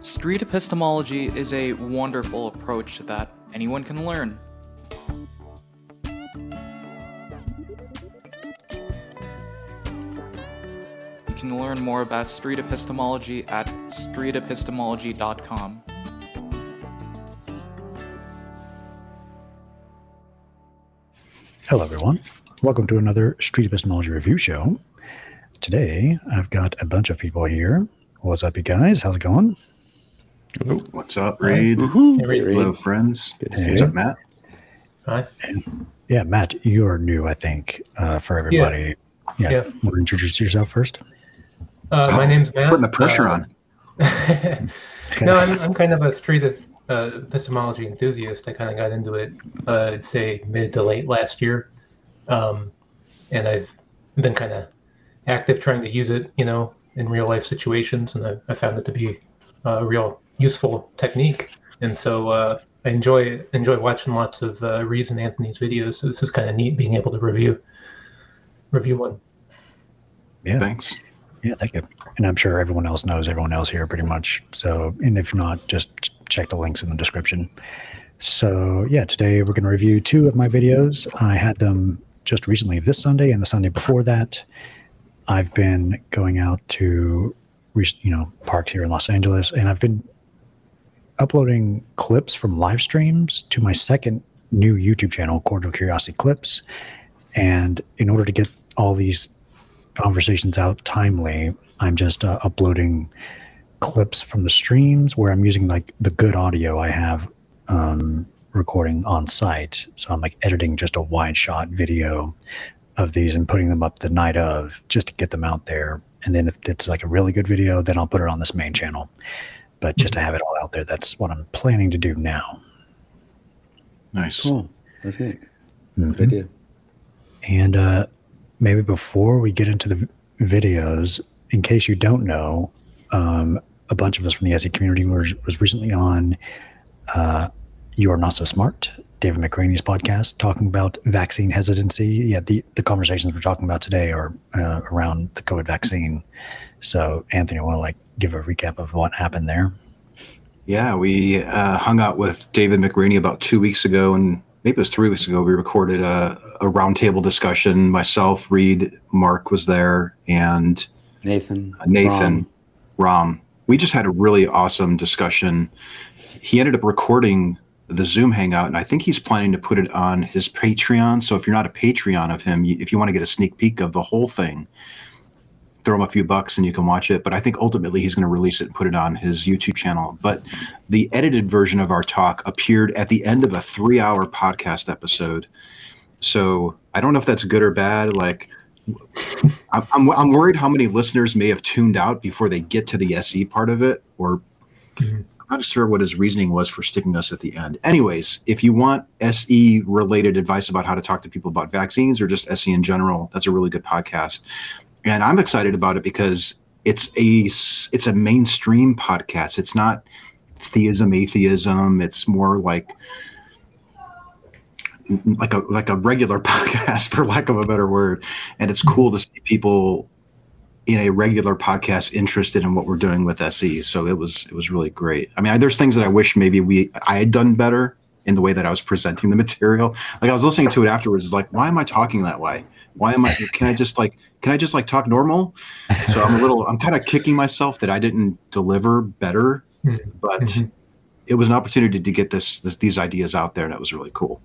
Street epistemology is a wonderful approach that anyone can learn. You can learn more about street epistemology at streetepistemology.com. Hello, everyone. Welcome to another Street Epistemology Review Show. Today, I've got a bunch of people here. What's up, you guys? How's it going? What's up, Reid? Hey, Reid. Hello, friends. Good to see What's you. up, Matt? Hi. Yeah, Matt, you're new, I think, uh, for everybody. Yeah. Yeah. Want to introduce yourself first? Uh, my Oh, name's Matt. Putting the pressure Uh, on. no, I'm, I'm kind of a street uh, epistemology enthusiast. I kind of got into it, uh, I'd say mid to late last year, um, and I've been kind of active trying to use it, you know, in real life situations, and I, I found it to be a real useful technique. And so uh, I enjoy enjoy watching lots of uh, Reid's and Anthony's videos. So this is kind of neat being able to review review one. Yeah. Thanks. Yeah, thank you. And I'm sure everyone else knows everyone else here pretty much. So, and if not, just check the links in the description. So, yeah, today we're going to review two of my videos. I had them just recently this Sunday and the Sunday before that. I've been going out to, you know, parks here in Los Angeles, and I've been uploading clips from live streams to my second new YouTube channel, Cordial Curiosity Clips. And in order to get all these conversations out timely, I'm just uh, uploading clips from the streams where I'm using like the good audio I have um, recording on site. So I'm like editing just a wide shot video of these and putting them up the night of just to get them out there. And then if it's like a really good video, then I'll put it on this main channel. But just to have it all out there, that's what I'm planning to do now. Nice. Cool. That's neat. Mhm. Good idea. And uh, maybe before we get into the v- videos, in case you don't know, um, a bunch of us from the SE community was, was recently on uh, You Are Not So Smart, David McRaney's podcast, talking about vaccine hesitancy. Yeah, the, the conversations we're talking about today are uh, around the COVID vaccine. So, Anthony, I want to like give a recap of what happened there. Yeah, we uh, hung out with David McRaney about two weeks ago, and maybe it was three weeks ago. We recorded a, a roundtable discussion. Myself, Reid, Mark was there, and Nathan. uh, Nathan, Ron. Rom. We just had a really awesome discussion. He ended up recording the Zoom hangout, and I think he's planning to put it on his Patreon. So if you're not a Patreon of him, if you want to get a sneak peek of the whole thing, throw him a few bucks and you can watch it. But I think ultimately he's going to release it and put it on his YouTube channel. But the edited version of our talk appeared at the end of a three hour podcast episode. So I don't know if that's good or bad. Like, I'm, I'm, I'm worried how many listeners may have tuned out before they get to the SE part of it, or Mhm. I'm not sure what his reasoning was for sticking us at the end. Anyways, if you want SE related advice about how to talk to people about vaccines or just SE in general, that's a really good podcast. And I'm excited about it because it's a it's a mainstream podcast. It's not theism, atheism. It's more like like a like a regular podcast for lack of a better word. And it's cool to see people in a regular podcast interested in what we're doing with SE so it was it was really great. I mean I, there's things that i wish maybe we i had done better in the way that i was presenting the material. Like i was listening to it afterwards. Like why am i talking that way? Why am i can i just like can i just like talk normal? So i'm a little i'm kind of kicking myself that i didn't deliver better Mhm. but Mhm. it was an opportunity to get this, this these ideas out there and it was really cool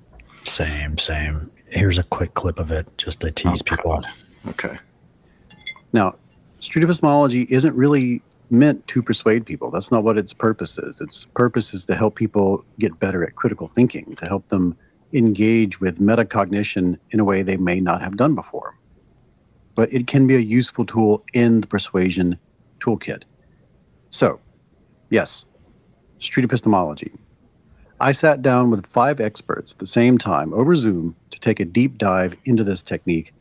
Same, same. Here's a quick clip of it just to tease Oh, people. God. okay Now, street epistemology isn't really meant to persuade people. That's not what its purpose is. Its purpose is to help people get better at critical thinking, to help them engage with metacognition in a way they may not have done before. But it can be a useful tool in the persuasion toolkit. So, yes, street epistemology. I sat down with five experts at the same time over Zoom to take a deep dive into this technique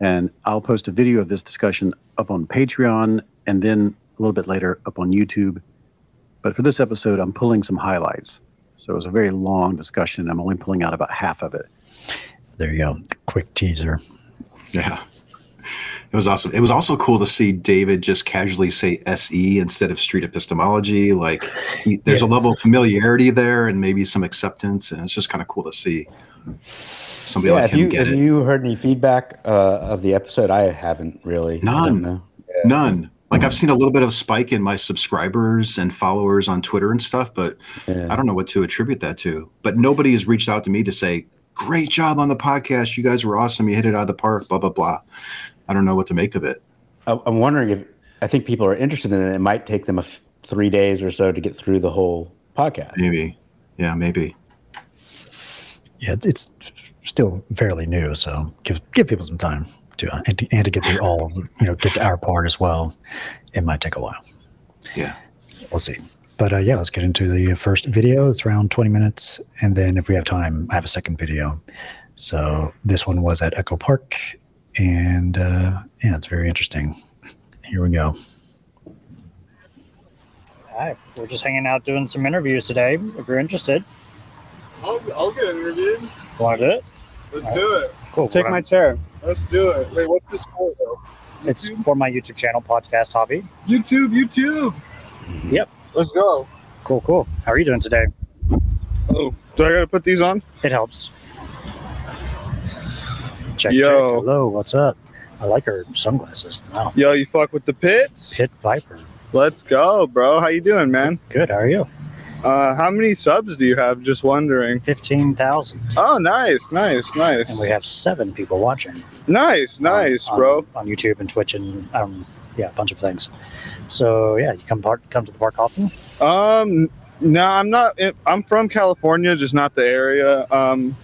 and I'll post a video of this discussion up on Patreon and then a little bit later up on YouTube. But for this episode, I'm pulling some highlights. So it was a very long discussion. I'm only pulling out about half of it. So there you go. Quick teaser. Yeah. It was awesome. It was also cool to see David just casually say SE instead of street epistemology. Like he, there's a level of familiarity there and maybe some acceptance. And it's just kind of cool to see somebody Yeah, like have him you get have it. you heard any feedback uh, of the episode? I haven't really. None. know. None. Like I've seen a little bit of spike in my subscribers and followers on Twitter and stuff, but Yeah. I don't know what to attribute that to. But nobody has reached out to me to say, "Great job on the podcast. You guys were awesome. You hit it out of the park." Blah blah blah. I don't know what to make of it. I- I'm wondering if I think people are interested in it. It might take them a f- three days or so to get through the whole podcast. Maybe, yeah, maybe. Yeah, it's- it's still fairly new, so give give people some time to uh, and to, and to get through all, you know, get to our part as well. It might take a while. Yeah. We'll see. But uh, yeah, let's get into the first video. It's around 20 minutes. And then if we have time, I have a second video. So this one was at Echo Park. And uh, yeah, it's very interesting. Here we go. Hi, we're just hanging out doing some interviews today. If you're interested, I'll, I'll get interviewed. want to do it? Let's do it. Cool. Take We're my gonna- chair. Let's do it. Wait, what's this for though? It's for my YouTube channel, Podcast Hobby. YouTube, YouTube. Yep. Let's go. Cool, cool. How are you doing today? Oh, do I gotta put these on? It helps. Check, Yo. check. Hello, what's up? I like her sunglasses. Wow. Yo, you fuck with the pits? Pit Viper. Let's go, bro. How you doing, man? Good. How are you? Uh, how many subs do you have? Just wondering. 15,000. Oh, nice, nice, nice. And we have seven people watching. nice, nice, on- bro. On YouTube and Twitch and, um, yeah, a bunch of things. So, yeah, you come park, come to the park often? Um, no, I'm not. I'm from California, just not the area. Um,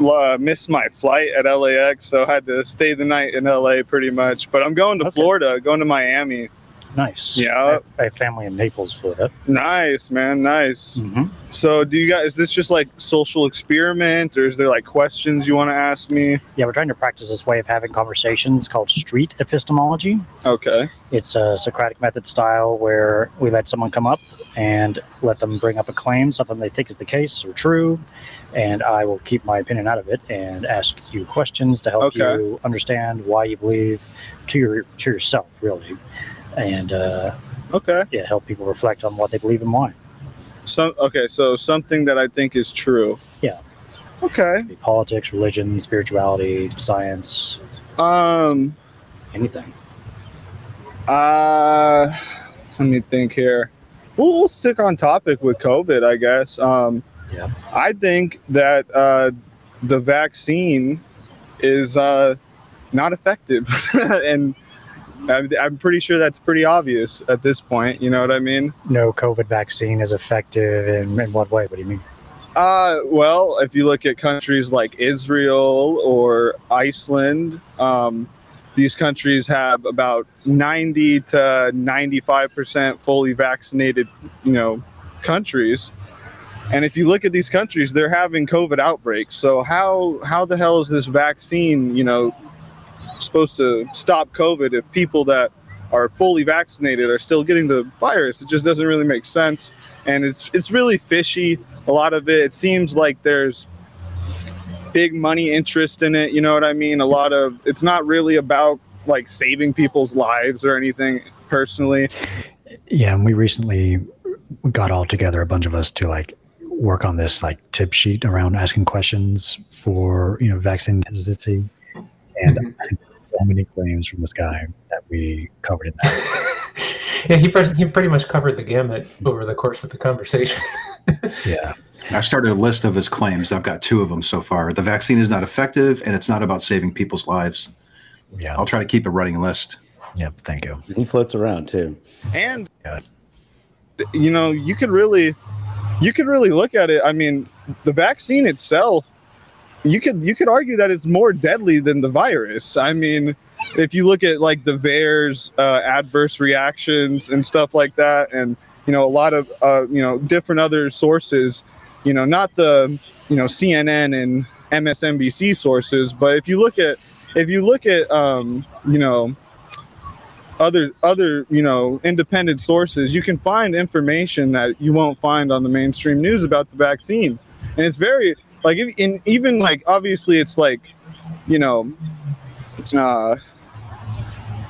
uh, missed my flight at LAX, so had to stay the night in LA pretty much. But I'm going to Okay. Florida, going to Miami. Nice. Yeah. I have, I have family in Naples, Florida. Nice, man, nice. Mm-hmm. So, do you guys? Is this just like social experiment, or is there like questions you want to ask me? Yeah, we're trying to practice this way of having conversations called street epistemology. Okay. It's a Socratic method style where we let someone come up and let them bring up a claim, something they think is the case or true, and I will keep my opinion out of it and ask you questions to help Okay. you understand why you believe to your to yourself, really, and uh, Okay. yeah, help people reflect on what they believe and why. So, okay. So something that I think is true. Yeah. Okay. Politics, religion, spirituality, science, Um. anything. Uh, let me think here. We'll, we'll stick on topic with COVID, I guess. Um, Yeah. I think that uh, the vaccine is uh, not effective, and I'm, I'm pretty sure that's pretty obvious at this point. You know what I mean? No COVID vaccine is effective in, in what way? What do you mean? Uh, well, if you look at countries like Israel or Iceland, um, these countries have about 90 to 95% fully vaccinated, you know, countries. And if you look at these countries, they're having COVID outbreaks. So how how the hell is this vaccine, you know, supposed to stop COVID if people that are fully vaccinated are still getting the virus? It just doesn't really make sense, and it's it's really fishy. A lot of it, it seems like there's big money interest in it. You know what I mean? A lot of it's not really about like saving people's lives or anything personally. Yeah, and we recently got all together, a bunch of us, to like work on this like tip sheet around asking questions for you know vaccine hesitancy, and mm-hmm. think so many claims from this guy that we covered in that. yeah, he, pre- he pretty much covered the gamut over the course of the conversation. Yeah, I started a list of his claims. I've got two of them so far. The vaccine is not effective, and it's not about saving people's lives. yeah, I'll try to keep a running list. Yep. Thank you. He floats around too. and Yeah. you know you could really you could really look at it i mean the vaccine itself you could you could argue that it's more deadly than the virus. I mean if you look at like the VAERS uh, adverse reactions and stuff like that and you know a lot of uh, you know different other sources you know not the you know cnn and msnbc sources but if you look at if you look at um, you know other other you know independent sources you can find information that you won't find on the mainstream news about the vaccine. And it's very like if, in even like obviously it's like you know uh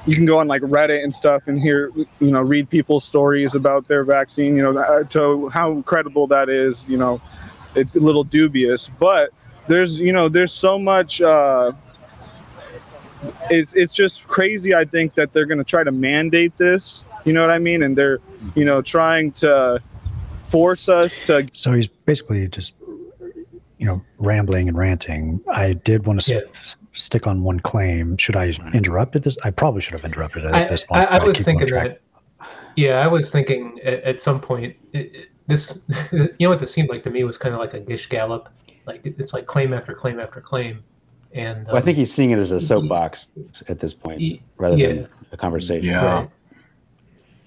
you can go on like reddit and stuff and hear you know read people's stories about their vaccine you know uh, to how credible that is you know it's a little dubious. But there's you know there's so much uh it's it's just crazy i think that they're going to try to mandate this you know what i mean? And they're you know trying to force us to So he's basically just, you know, rambling and ranting. I did want to Yeah. s- stick on one claim. Should I interrupt at this? I probably should have interrupted at I, this point. I but was thinking that. Yeah, I was thinking at, at some point it, it- this. You know what this seemed like to me was kind of like a Gish Gallop, like it's like claim after claim after claim, and Well, I um, think he's seeing it as a soapbox at this point, y- rather yeah. than a conversation. Yeah. Right.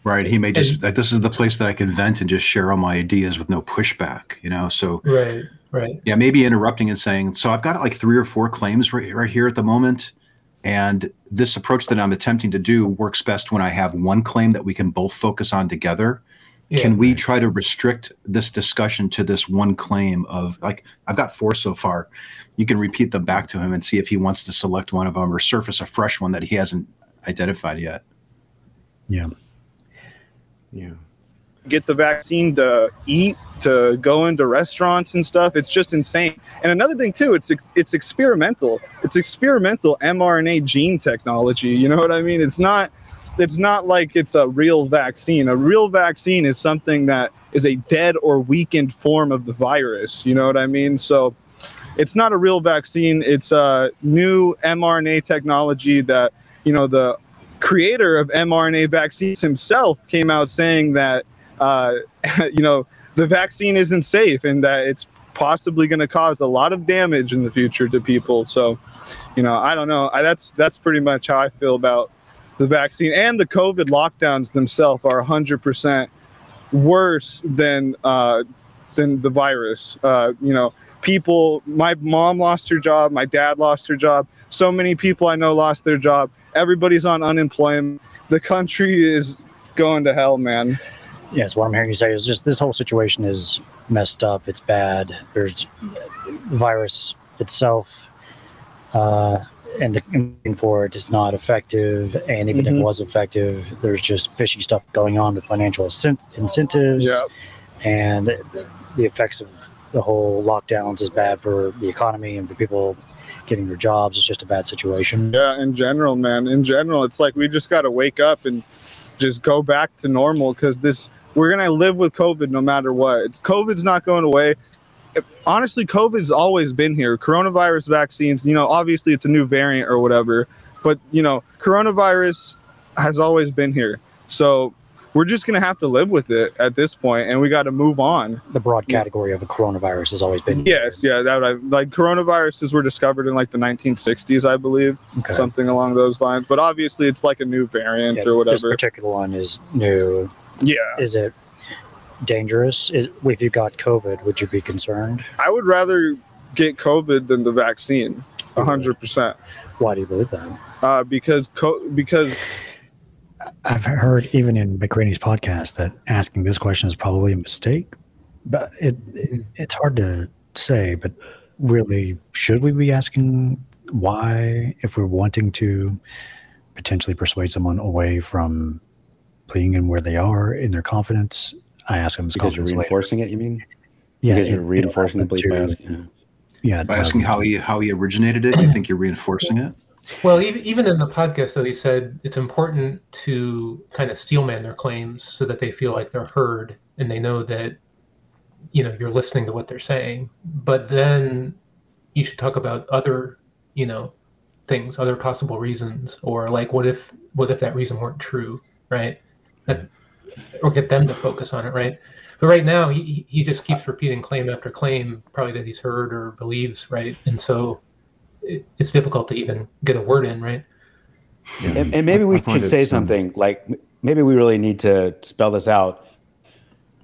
Right. He may just And- like this is the place that I can vent and just share all my ideas with no pushback, you know. So right, right, yeah, maybe interrupting and saying, so I've got like three or four claims right, right here at the moment. And this approach that I'm attempting to do works best when I have one claim that we can both focus on together. yeah, Can we try to restrict this discussion to this one claim of like I've got four so far. You can repeat them back to him and see if he wants to select one of them or surface a fresh one that he hasn't identified yet. Yeah. Yeah. Get the vaccine to eat to go into restaurants and stuff it's just insane. And another thing too it's it's experimental. It's experimental mrna gene technology you know what i mean? It's not it's not like it's a real vaccine. A real vaccine is something that is a dead or weakened form of the virus you know what i mean? So it's not a real vaccine. It's a new mrna technology that you know the creator of mRNA vaccines himself came out saying that uh, you know the vaccine isn't safe and that it's possibly going to cause a lot of damage in the future to people. So, you know, I don't know. I, that's that's pretty much how I feel about the vaccine and the COVID lockdowns themselves are 100% worse than uh, than the virus. Uh, you know, people. My mom lost her job. My dad lost her job. So many people I know lost their job. Everybody's on unemployment. The country is going to hell, man. Yes, what I'm hearing you say is just this whole situation is messed up. It's bad. There's the virus itself, uh, and the campaign for it is not effective. And even if Mhm. it was effective, there's just fishy stuff going on with financial incentives. Yeah. And the effects of the whole lockdowns is bad for the economy and for people getting their jobs. It's just a bad situation. Yeah, in general, man. In general, it's like we just got to wake up and just go back to normal because this we're gonna live with COVID no matter what. It's COVID's not going away. It- honestly, COVID's always been here. Coronavirus vaccines, you know, obviously it's a new variant or whatever, but you know, coronavirus has always been here. So we're just gonna have to live with it at this point, and we got to move on. The broad category of a coronavirus has always been. Yes, yeah, that I, like coronaviruses were discovered in like the 1960s, I believe Okay. something along those lines. But obviously, it's like a new variant Yeah, or whatever. This particular one is new. Yeah, Is it dangerous? Is if you got COVID, would you be concerned? I would rather get COVID than the vaccine, a hundred percent. Why do you believe that? Uh, because co- because I've heard even in McRaney's podcast that asking this question is probably a mistake, but it, it it's hard to say. But really, should we be asking why if we're wanting to potentially persuade someone away from being in where they are in their confidence? I ask them Because you're confidence later. reinforcing it, you mean? Yeah, because it- you're reinforcing the it'll belief by asking. to- Yeah, By asking how he how he originated it, you think you're reinforcing it? Well, even even in the podcast, though, he said it's important to kind of steelman their claims so that they feel like they're heard and they know that you know you're listening to what they're saying. But then you should talk about other you know things, other possible reasons, or like what if what if that reason weren't true, right? That, or get them to focus on it, right? But right now, he he- he just keeps repeating claim after claim, probably that he's heard or believes, right? And so it, it's difficult to even get a word in, right? And, and maybe we I find should say it's, um, something like maybe we really need to spell this out.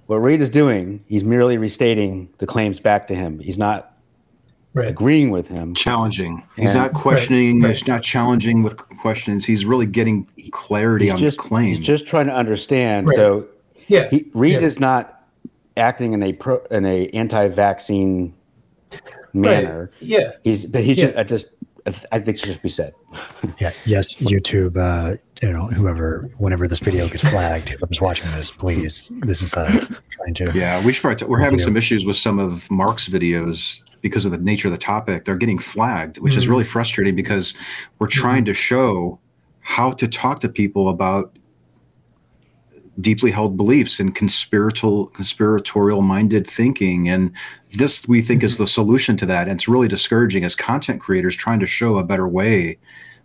What Reid is doing, he's merely restating the claims back to him. He's not Right. agreeing with him. Challenging. He's And- not questioning. Right, He's not challenging with questions. He's really getting clarity He's on just the claim. he's just trying to understand. Right. So Yeah. he, Reid yeah. is not acting in a pro, in a anti-vaccine manner. Yeah. He's but he Yeah. should I just I think it should just be said. Yeah. Yes. YouTube. Uh, you know, whoever, whenever this video gets flagged, whoever's watching this, please. This is uh, trying to. Yeah, we should probably. T- we're having Yeah. some issues with some of Mark's videos because of the nature of the topic. They're getting flagged, which is Mhm. really frustrating because we're trying to show how to talk to people about deeply held beliefs and conspiratorial conspiratorial minded thinking and this we think is the solution to that and it's really discouraging as content creators trying to show a better way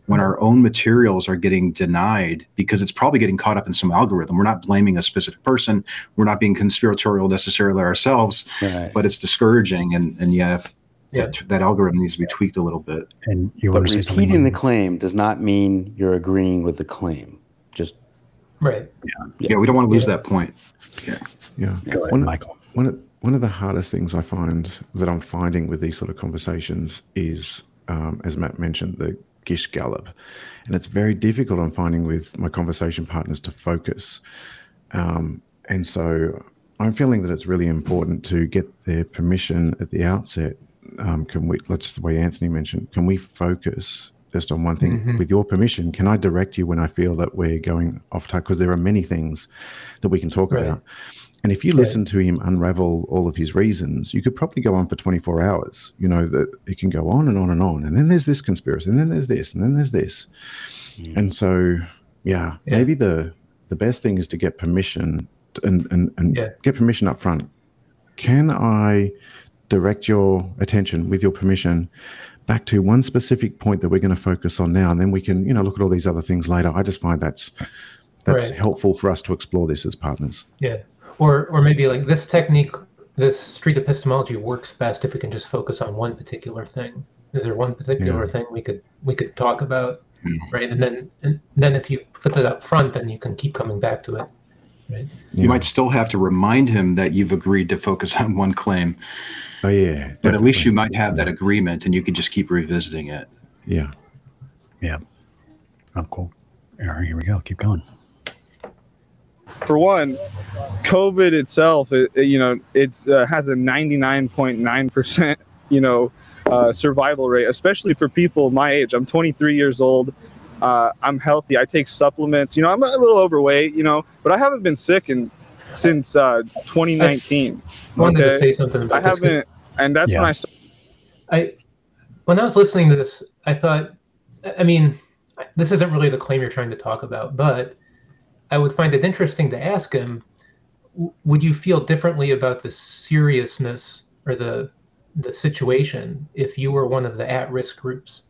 when our own materials are getting denied because it's probably getting caught up in some algorithm we're not blaming a specific person we're not being conspiratorial necessarily ourselves Right. but it's discouraging and and yeah if Yeah. That, that algorithm needs to be tweaked a little bit And you But to say something? repeating the claim does not mean you're agreeing with the claim. Just Right. yeah, yeah. we don't want to lose Yeah. that point Yeah. Go ahead, One- Michael. One of, one of the hardest things I find that I'm finding with these sort of conversations is, um, as Matt mentioned, the Gish Gallop. And it's very difficult, I'm finding, with my conversation partners to focus. Um, and so I'm feeling that it's really important to get their permission at the outset. Um, can we, let's the way Anthony mentioned, can we focus just on one thing? Mhm. With your permission, can I direct you when I feel that we're going off track? Because there are many things that we can talk Right. about. And if you listen to him unravel all of his reasons, you could probably go on for 24 hours. You know, that it can go on and on and on. And then there's this conspiracy, and then there's this, and then there's this. Hmm. And so, yeah, Yeah. maybe the the best thing is to get permission and and, and Yeah. get permission up front. Can I direct your attention with your permission back to one specific point that we're going to focus on now, and then we can, you know, look at all these other things later. I just find that's that's Right. helpful for us to explore this as partners. Yeah. Or or maybe like this technique, this street epistemology works best if we can just focus on one particular thing. Is there one particular thing we could we could talk about, Mm. right? And then and then if you put it up front, then you can keep coming back to it, right? you might still have to remind him that you've agreed to focus on one claim Oh yeah, but at least you might have that agreement and you can just keep revisiting it Yeah. Oh, cool. All right, here we go. Keep going. For one, COVID itself, it, it, you know, it's uh, has a 99.9 percent, you know, uh, survival rate, especially for people my age. I'm 23 years old. Uh, I'm healthy. I take supplements. You know, I'm a little overweight. You know, but I haven't been sick in since uh, 2019. I wanted to say something about I this 'cause haven't, and that's when I started. I when I was listening to this, I thought, I mean, this isn't really the claim you're trying to talk about, but I would find it interesting to ask him, would you feel differently about the seriousness or the the situation if you were one of the at-risk groups,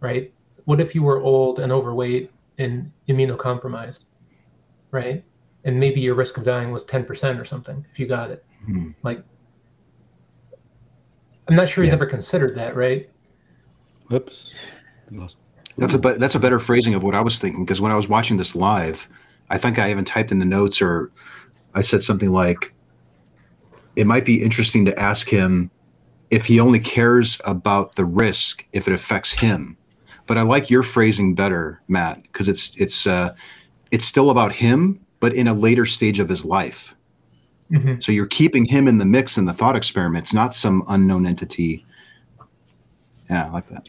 right? What if you were old and overweight and immunocompromised, right? And maybe your risk of dying was 10% or something if you got it. Hmm. Like, I'm not sure he's Yeah. ever considered that, right? Whoops. Lost- That's a be- that's a better phrasing of what I was thinking because when I was watching this live, I think I even typed in the notes or I said something like, "It might be interesting to ask him if he only cares about the risk if it affects him." But I like your phrasing better, Matt, because it's it's uh, it's still about him, but in a later stage of his life. hmm So you're keeping him in the mix in the thought experiment. It's not some unknown entity. Yeah, I like that.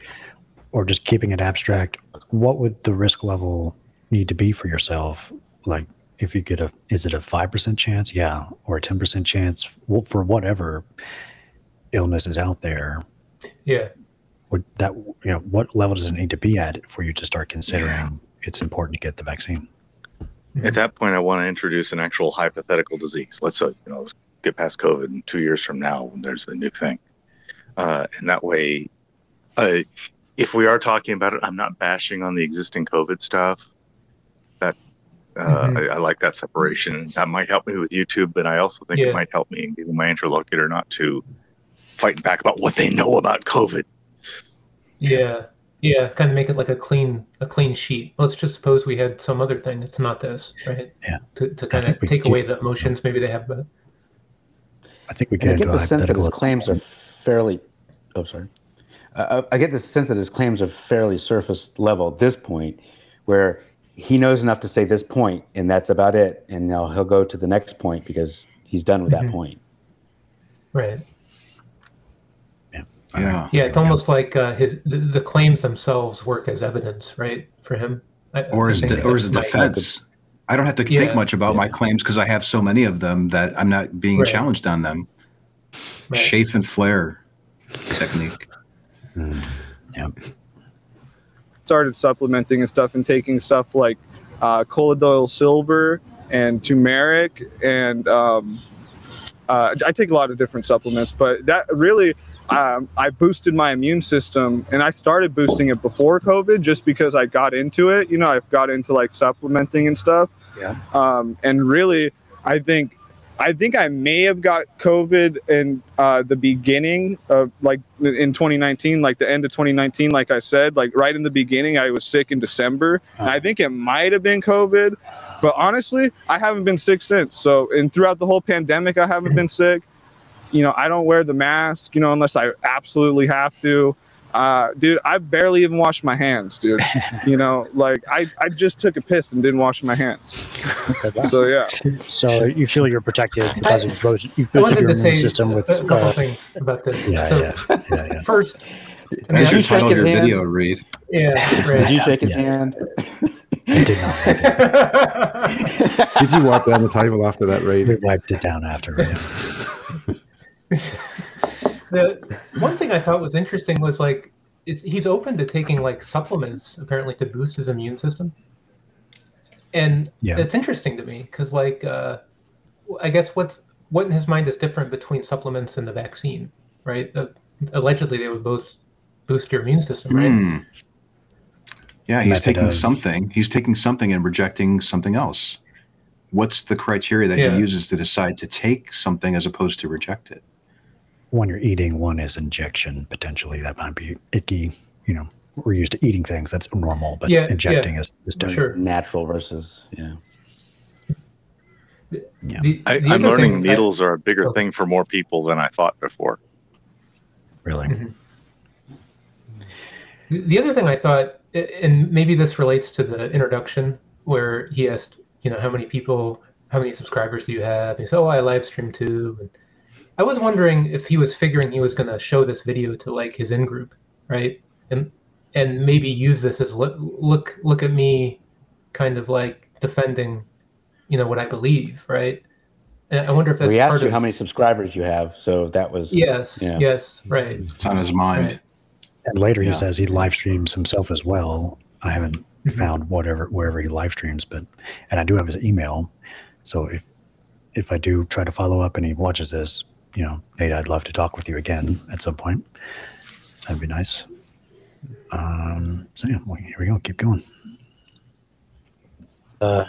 Or just keeping it abstract. What would the risk level need to be for yourself? Like, if you get a, is it a 5% chance? Yeah. Or a 10% chance Well, for whatever illness is out there? Yeah. Would that, you know, what level does it need to be at for you to start considering it's important to get the vaccine? At that point, I want to introduce an actual hypothetical disease. Let's say, you know, let's get past COVID and two years from now when there's a new thing. Uh, and that way, uh, if we are talking about it, I'm not bashing on the existing COVID stuff. That uh, Mhm. I, I like that separation, that might help me with YouTube. But I also think Yeah. it might help me in getting my interlocutor not to fight back about what they know about COVID. Yeah. Yeah. Kind of make it like a clean a clean sheet. Let's just suppose we had some other thing. It's not this, right? Yeah. To, to kind of take get- away the emotions maybe they have. But I think we And I get get into a the sense that his claims are fairly. Oh, sorry. Uh, I get the sense that his claims are fairly surface level at this point, where he knows enough to say this point, and that's about it. And now he'll go to the next point because he's done with Mhm. that point. right. Yeah. Yeah, it's almost like uh, his the, the claims themselves work as evidence, right, for him. I- Or I as think de- or as a that's my- defense. I don't have to Yeah. think much about my claims because I have so many of them that I'm not being Right. challenged on them. Right. Chafe and flare technique. Yeah. Started supplementing and stuff and taking stuff like uh, colloidal silver and turmeric and um, uh, I take a lot of different supplements, but that really um, I boosted my immune system and I started boosting it before COVID just because I got into it. You know, I've got into like supplementing and stuff. Yeah. Um, and really, I think I think I may have got COVID in uh, the beginning of like in 2019, like the end of 2019, like I said, like right in the beginning, I was sick in December. I think it might have been COVID, but honestly, I haven't been sick since. So, and throughout the whole pandemic, I haven't been sick. You know, I don't wear the mask, you know, unless I absolutely have to. Uh, dude, I barely even washed my hands, dude. you know, like I, I just took a piss and didn't wash my hands. so yeah. So you feel you're protected because you've boosted, you've boosted your immune system with. a couple Uh, things about this. yeah, so yeah, yeah, yeah. first, I mean, Did your you shake title his your hand? video, Reid. yeah, right. Did you shake his Yeah. hand? I did not. Did you wipe down the table after that, We Reid? wiped it down after. Yeah. The one thing I thought was interesting was like it's he's open to taking like supplements apparently to boost his immune system, and Yeah. it's interesting to me because like uh, I guess what's what in his mind is different between supplements and the vaccine, right? Uh, allegedly, they would both boost your immune system, right? Hmm. Yeah, he's Method taking of- something. He's taking something and rejecting something else. What's the criteria that Yeah. he uses to decide to take something as opposed to reject it? One you're eating, one is injection. Potentially, that might be icky. You know, we're used to eating things. That's normal, but Yeah, injecting is, is different. Sure. Natural versus yeah. Yeah. The- I, the I'm learning thing I- needles are a bigger Oh. thing for more people than I thought before. Really. Mhm. The the other thing I thought, and maybe this relates to the introduction where he asked, you know, how many people, how many subscribers do you have? And he said, oh, I live stream too. And I was wondering if he was figuring he was going to show this video to like his in group, right? And and maybe use this as look look look at me, kind of like defending, you know, what I believe, right? And I wonder if that's we asked part you of, how many subscribers you have, so that was Yes, yeah. yes, right. It's on his mind. Right. And later Yeah. he says he live streams himself as well. I haven't Mhm. found whatever wherever he live streams, but and I do have his email. So if if I do try to follow up and he watches this, you know, Nate, I'd love to talk with you again at some point. That'd be nice. Um, so yeah, well, here we go. Keep going. uh,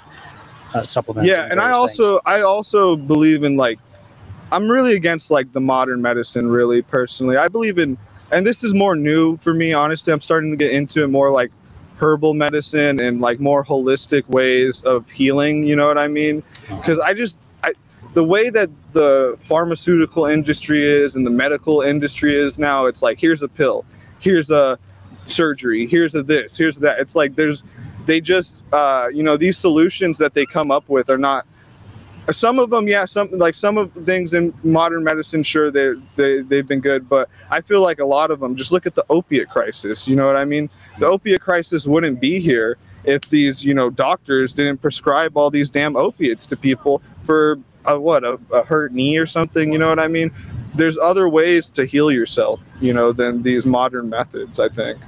uh, supplements. yeah and i also things. i also believe in like i'm really against like the modern medicine really personally i believe in and this is more new for me honestly i'm starting to get into it more like herbal medicine and like more holistic ways of healing you know what i mean because i just I, the way that the pharmaceutical industry is and the medical industry is now it's like here's a pill here's a surgery here's a this here's that. It's like there's they just uh, you know these solutions that they come up with are not some of them yeah some like some of things in modern medicine sure they they they've been good but i feel like a lot of them just look at the opiate crisis you know what i mean? The opiate crisis wouldn't be here if these you know doctors didn't prescribe all these damn opiates to people for a, what a, a hurt knee or something you know what i mean there's other ways to heal yourself you know than these modern methods i think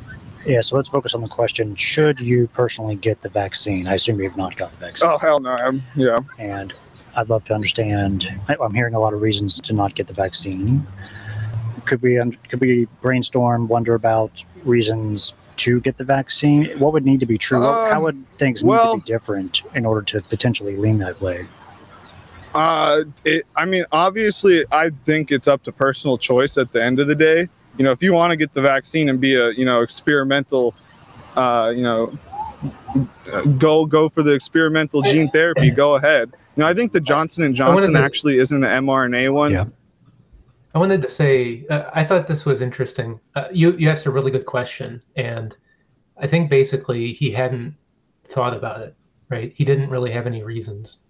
Yeah, so let's focus on the question: Should you personally get the vaccine? I assume you have not got the vaccine, oh hell no i'm yeah and I'd love to understand. I'm hearing a lot of reasons to not get the vaccine. Could we could we brainstorm, wonder about reasons to get the vaccine? What would need to be true? Uh, How would things need well- to be different in order to potentially lean that way? Uh, it, I mean, obviously, I think it's up to personal choice at the end of the day. You know, if you want to get the vaccine and be a, you know, experimental, uh, you know, go go for the experimental gene therapy, go ahead. You know, I think the Johnson and Johnson to- actually isn't an mRNA one. Yeah. I wanted to say uh, I thought this was interesting. Uh, you you asked a really good question, and I think basically he hadn't thought about it. Right? He didn't really have any reasons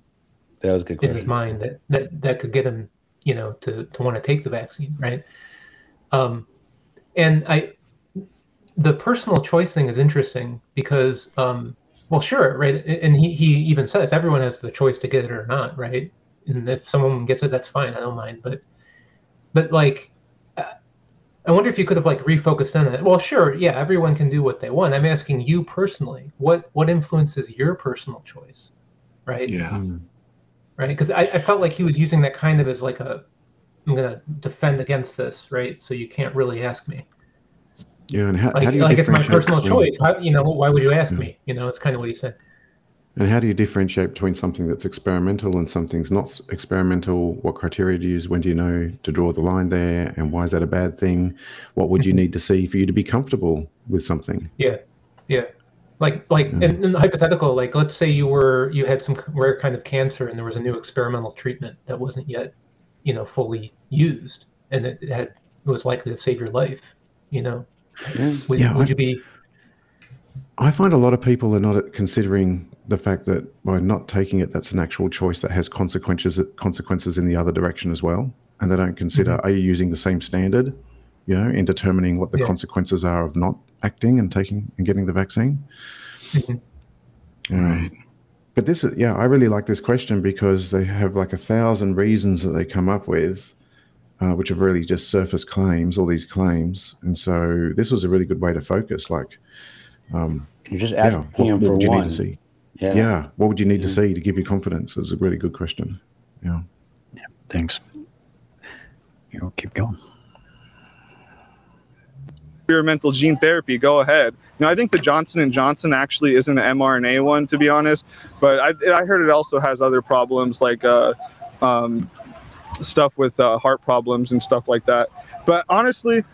That was a good in his mind that that, that could get him, you know, to to want to take the vaccine. Right? Um, and I, the personal choice thing is interesting because, um, well, sure, right, and he he even says everyone has the choice to get it or not, right? And if someone gets it, that's fine. I don't mind, but but like I wonder if you could have like refocused on it. Well, sure, yeah, everyone can do what they want. I'm asking you personally, what what influences your personal choice, right? Yeah. Right, because I, I felt like he was using that kind of as like a, I'm gonna defend against this, right? So you can't really ask me. Yeah, and how, Like, how do you like it's my personal choice. How, you know, why would you ask Yeah. me? You know, it's kind of what he said. And how do you differentiate between something that's experimental and something's not experimental? What criteria do you use? When do you know to draw the line there? And why is that a bad thing? What would you Mm-hmm. need to see for you to be comfortable with something? Yeah, yeah. Like like Yeah. in, in the hypothetical, like let's say you were you had some rare kind of cancer and there was a new experimental treatment that wasn't yet, you know, fully used, and it had it was likely to save your life. You know, would, Yeah, would I- you be? I find a lot of people are not considering the fact that by not taking it, that's an actual choice that has consequences consequences in the other direction as well, and they don't consider mm-hmm. are you using the same standard, you know, in determining what the Yeah. consequences are of not acting and taking and getting the vaccine. Mhm. Right. But this, is- yeah, I really like this question because they have like a thousand reasons that they come up with, uh, which are really just surface claims, all these claims, and so this was a really good way to focus. Like, um, You're just yeah, asking what, him what for would you one. need to see? Yeah. Yeah. What would you need to see to give you confidence? It was a really good question. Yeah. Thanks. You know, keep going. Experimental gene therapy go ahead. Now i think the johnson and johnson actually isn't an mrna one to be honest but i, I heard it also has other problems like uh, um, stuff with uh, heart problems and stuff like that. But honestly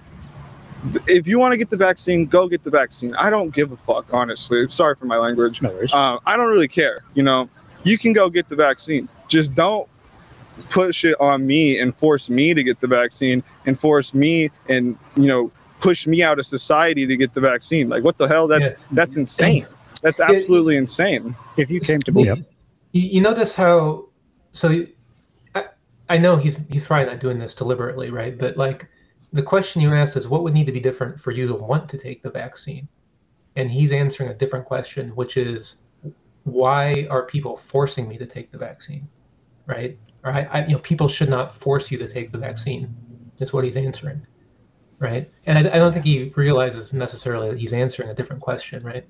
if you want to get the vaccine go get the vaccine. I don't give a fuck honestly. Sorry for my language. No uh, i don't really care you know? You can go get the vaccine. Just don't push it on me and force me to get the vaccine and force me and you know push me out of society to get the vaccine like what the hell that's that's insane that's absolutely insane If you came to Well, yep. You, you notice how? So, I, I know he's he's probably not doing this deliberately, right? But like, the question you asked is, what would need to be different for you to want to take the vaccine? And he's answering a different question, which is, why are people forcing me to take the vaccine? Right? Or I, I you know, people should not force you to take the vaccine. Is what he's answering. Right? And I, I don't think he realizes necessarily that he's answering a different question, right?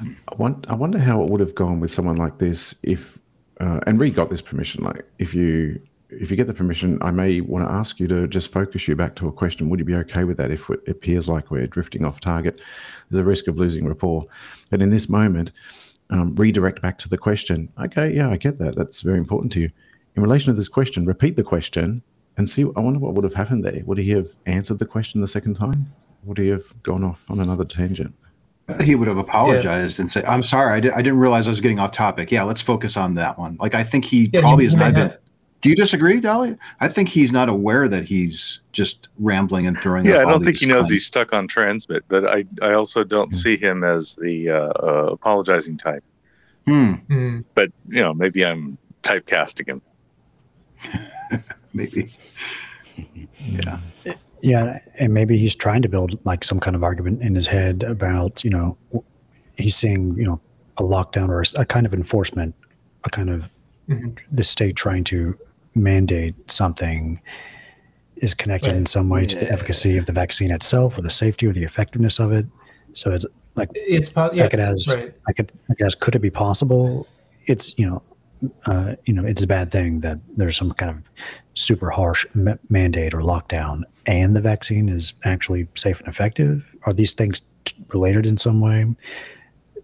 I, want, I wonder how it would have gone with someone like this if, uh, and Reid got this permission. Like, if you if you get the permission, I may want to ask you to just focus you back to a question. Would you be okay with that if it appears like we're drifting off target? There's a risk of losing rapport. But in this moment, um, redirect back to the question. Okay, yeah, I get that. That's very important to you. In relation to this question, repeat the question and see. I wonder what would have happened there. Would he have answered the question the second time? Would he have gone off on another tangent? he would have apologized and said, "I'm sorry, I, di- I didn't realize I was getting off topic. Yeah, let's focus on that one." Like I think he Yeah, probably he- has he not may been. have. Do you disagree, Dali? I think he's not aware that he's just rambling and throwing. Yeah, up I don't think he knows claims. he's stuck on transmit, but I, I also don't Hmm. see him as the uh, uh, apologizing type. Hmm, Hmm. But you know, maybe I'm typecasting him. maybe. yeah. Yeah, and maybe he's trying to build like some kind of argument in his head about you know he's seeing you know a lockdown or a kind of enforcement, a kind of Mhm. the state trying to mandate something is connected in some way to the efficacy of the vaccine itself or the safety or the effectiveness of it. So it's like It's po- yeah, like it has right. I could I guess could it be possible? It's you know uh, you know it's a bad thing that there's some kind of super harsh ma- mandate or lockdown and the vaccine is actually safe and effective. Are these things t- related in some way?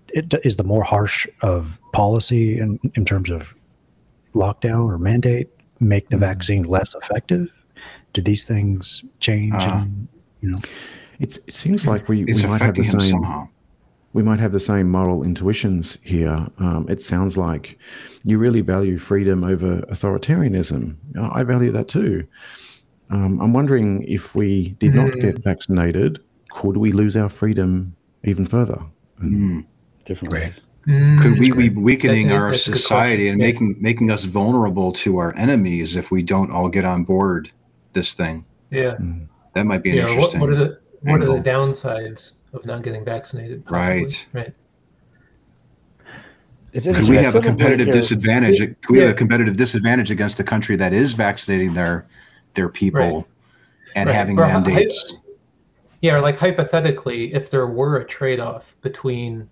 It, is the more harsh of policy in, in terms of lockdown or mandate make the Mhm. vaccine less effective? Do these things change? Uh, and, you know, It's, it seems like we, It's we might have the affecting him same somehow. We might have the same moral intuitions here. Um, it sounds like you really value freedom over authoritarianism. I value that too. Um, I'm wondering if we did not Hmm. get vaccinated, could we lose our freedom even further? Hmm. Different Great. ways. Mm, Could we be weakening That's our that's society and Yeah. making making us vulnerable to our enemies if we don't all get on board this thing? Yeah. Mm. That might be an you know, what, interesting. what are the what are the downsides of not getting vaccinated? possibly, Right. Right. It's Could we have a still don't really competitive hear- disadvantage? Could we have a competitive disadvantage against a country that is vaccinating their their people Right. and Right. having Or hy- mandates? Yeah, or like hypothetically, if there were a trade-off between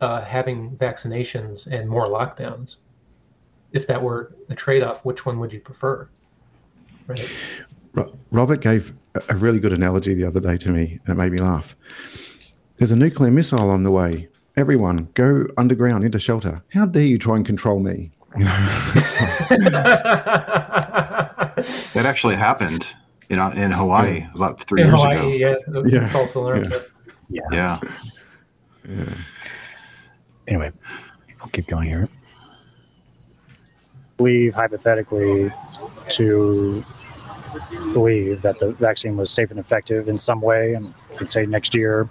uh, having vaccinations and more lockdowns, if that were a trade-off, which one would you prefer? Right. Robert gave a- a really good analogy the other day to me, and it made me laugh. There's a nuclear missile on the way. Everyone, go underground into shelter. How dare you try and control me? You know, That actually happened, you uh, know, in Hawaii about three In years Hawaii, ago. yeah, the Yeah. false alarm. Yeah. Yeah. Anyway, I'll keep going here. believe hypothetically to believe that the vaccine was safe and effective in some way and let's say next year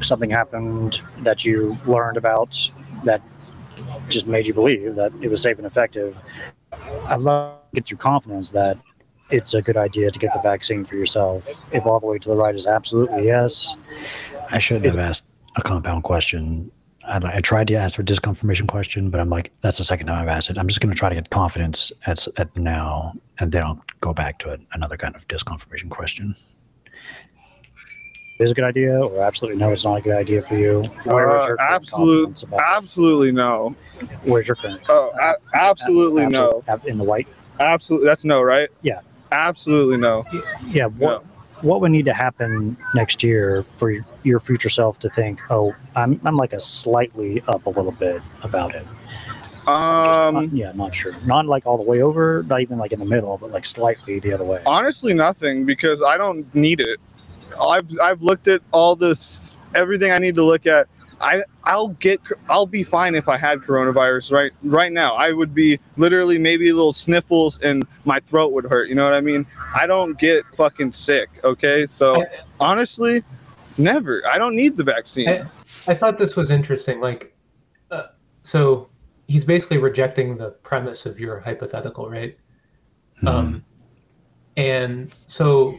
something happened that you learned about that just made you believe that it was safe and effective i'd love to get your confidence that it's a good idea to get the vaccine for yourself if all the way to the right is absolutely yes I shouldn't have asked a compound question. I, I tried to ask for disconfirmation question, but I'm like, that's the second time I've asked it. I'm just going to try to get confidence at, at now, and then I'll go back to it, another kind of disconfirmation question. Is a good idea or absolutely no it's not a good idea for you Where is Uh, absolute, absolutely no. where's your current Oh, a- absolutely no. Absolute- in the white Absolutely, that's no, right? Yeah. Absolutely no. yeah what what would need to happen next year for your- your future self to think oh i'm i'm like a slightly up a little bit about it Um, Not- yeah not sure not like all the way over not even like in the middle but like slightly the other way honestly, nothing because I don't need it. I've I've looked at all this, everything I need to look at. I I'll get I'll be fine if I had coronavirus right right now. I would be literally maybe little sniffles and my throat would hurt. You know what I mean? I don't get fucking sick. Okay, so honestly, never. I don't need the vaccine. I, I thought this was interesting. Like, uh, so he's basically rejecting the premise of your hypothetical, right? Um, and so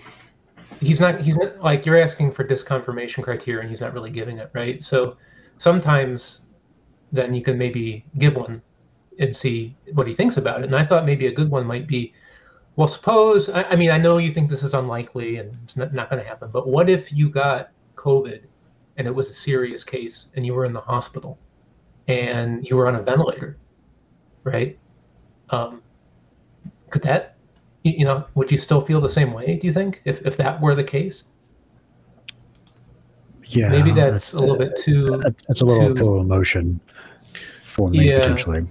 he's not. He's not like you're asking for disconfirmation criteria, and he's not really giving it, right? So sometimes then you can maybe give one and see what he thinks about it. And I thought maybe a good one might be, well, suppose. I, I mean, I know you think this is unlikely and it's not, not going to happen, but what if you got COVID and it was a serious case and you were in the hospital and you were on a ventilator, right? Um, could that, you you know, would you still feel the same way? Do you think if if that were the case? Yeah, Maybe that's, a little bit too. That's, that's a little too- pill of emotion for me Yeah. potentially.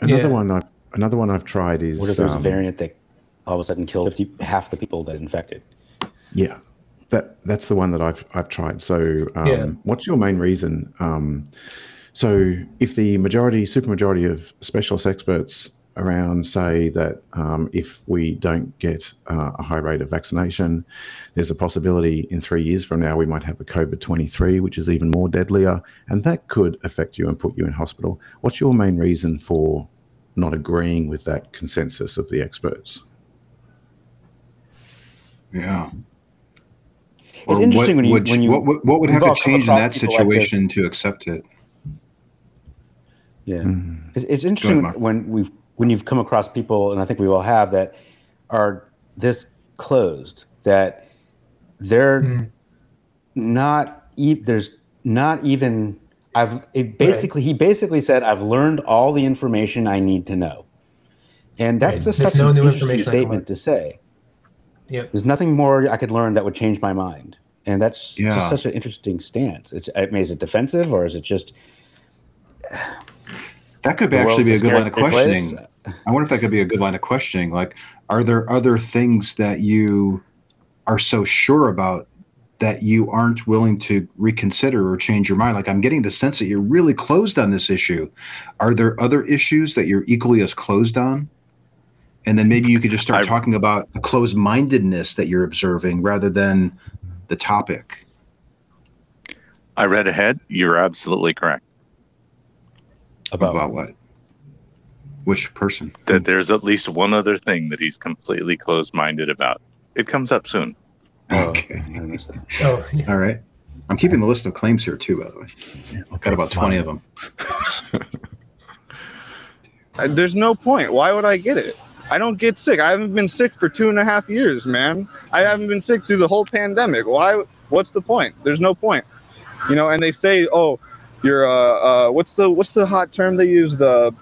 Another Yeah. one I've another one I've tried is What if there's was a um, variant that all of a sudden killed 50, half the people that infected? Yeah, that that's the one that I've I've tried. So, um, Yeah. what's your main reason? Um, so, if the majority, supermajority of specialist experts around say that um, if we don't get uh, a high rate of vaccination, there's a possibility in three years from now we might have a COVID 23, which is even more deadlier, and that could affect you and put you in hospital. What's your main reason for not agreeing with that consensus of the experts? Yeah. It's Or interesting what when you would, when you what, would- what would we've to change in that people like situation to accept it? Yeah, Mm. it's, it's interesting Mark. when we've when you've come across people, and I think we all have that are this closed that they're Mm. not. E- there's not even. I've it basically he basically said I've learned all the information I need to know, and that's Right. just There's such no an interesting information I can statement to say. Yep. There's nothing more I could learn that would change my mind, and that's Yeah. just such an interesting stance. It's I mean, is it defensive or is it just That could actually be a good line of questioning. I wonder if that could be a good line of questioning. Like, are there other things that you are so sure about that you aren't willing to reconsider or change your mind? Like, I'm getting the sense that you're really closed on this issue. Are there other issues that you're equally as closed on? And then maybe you could just start I- talking about the closed mindedness that you're observing rather than the topic. I read ahead. You're absolutely correct. About, About what? Which person? That there's at least one other thing that he's completely closed minded about. it comes up soon. Oh, Okay. I missed that. Oh, yeah. All right. I'm keeping the list of claims here too, by the way. Yeah, okay. Got about 20 of them. Uh, There's no point. Why would I get it? I don't get sick. I haven't been sick for two and a half years, man. I haven't been sick through the whole pandemic. Why? What's the point? There's no point. You know, and they say, oh, you're uh, uh what's the what's the hot term they use? The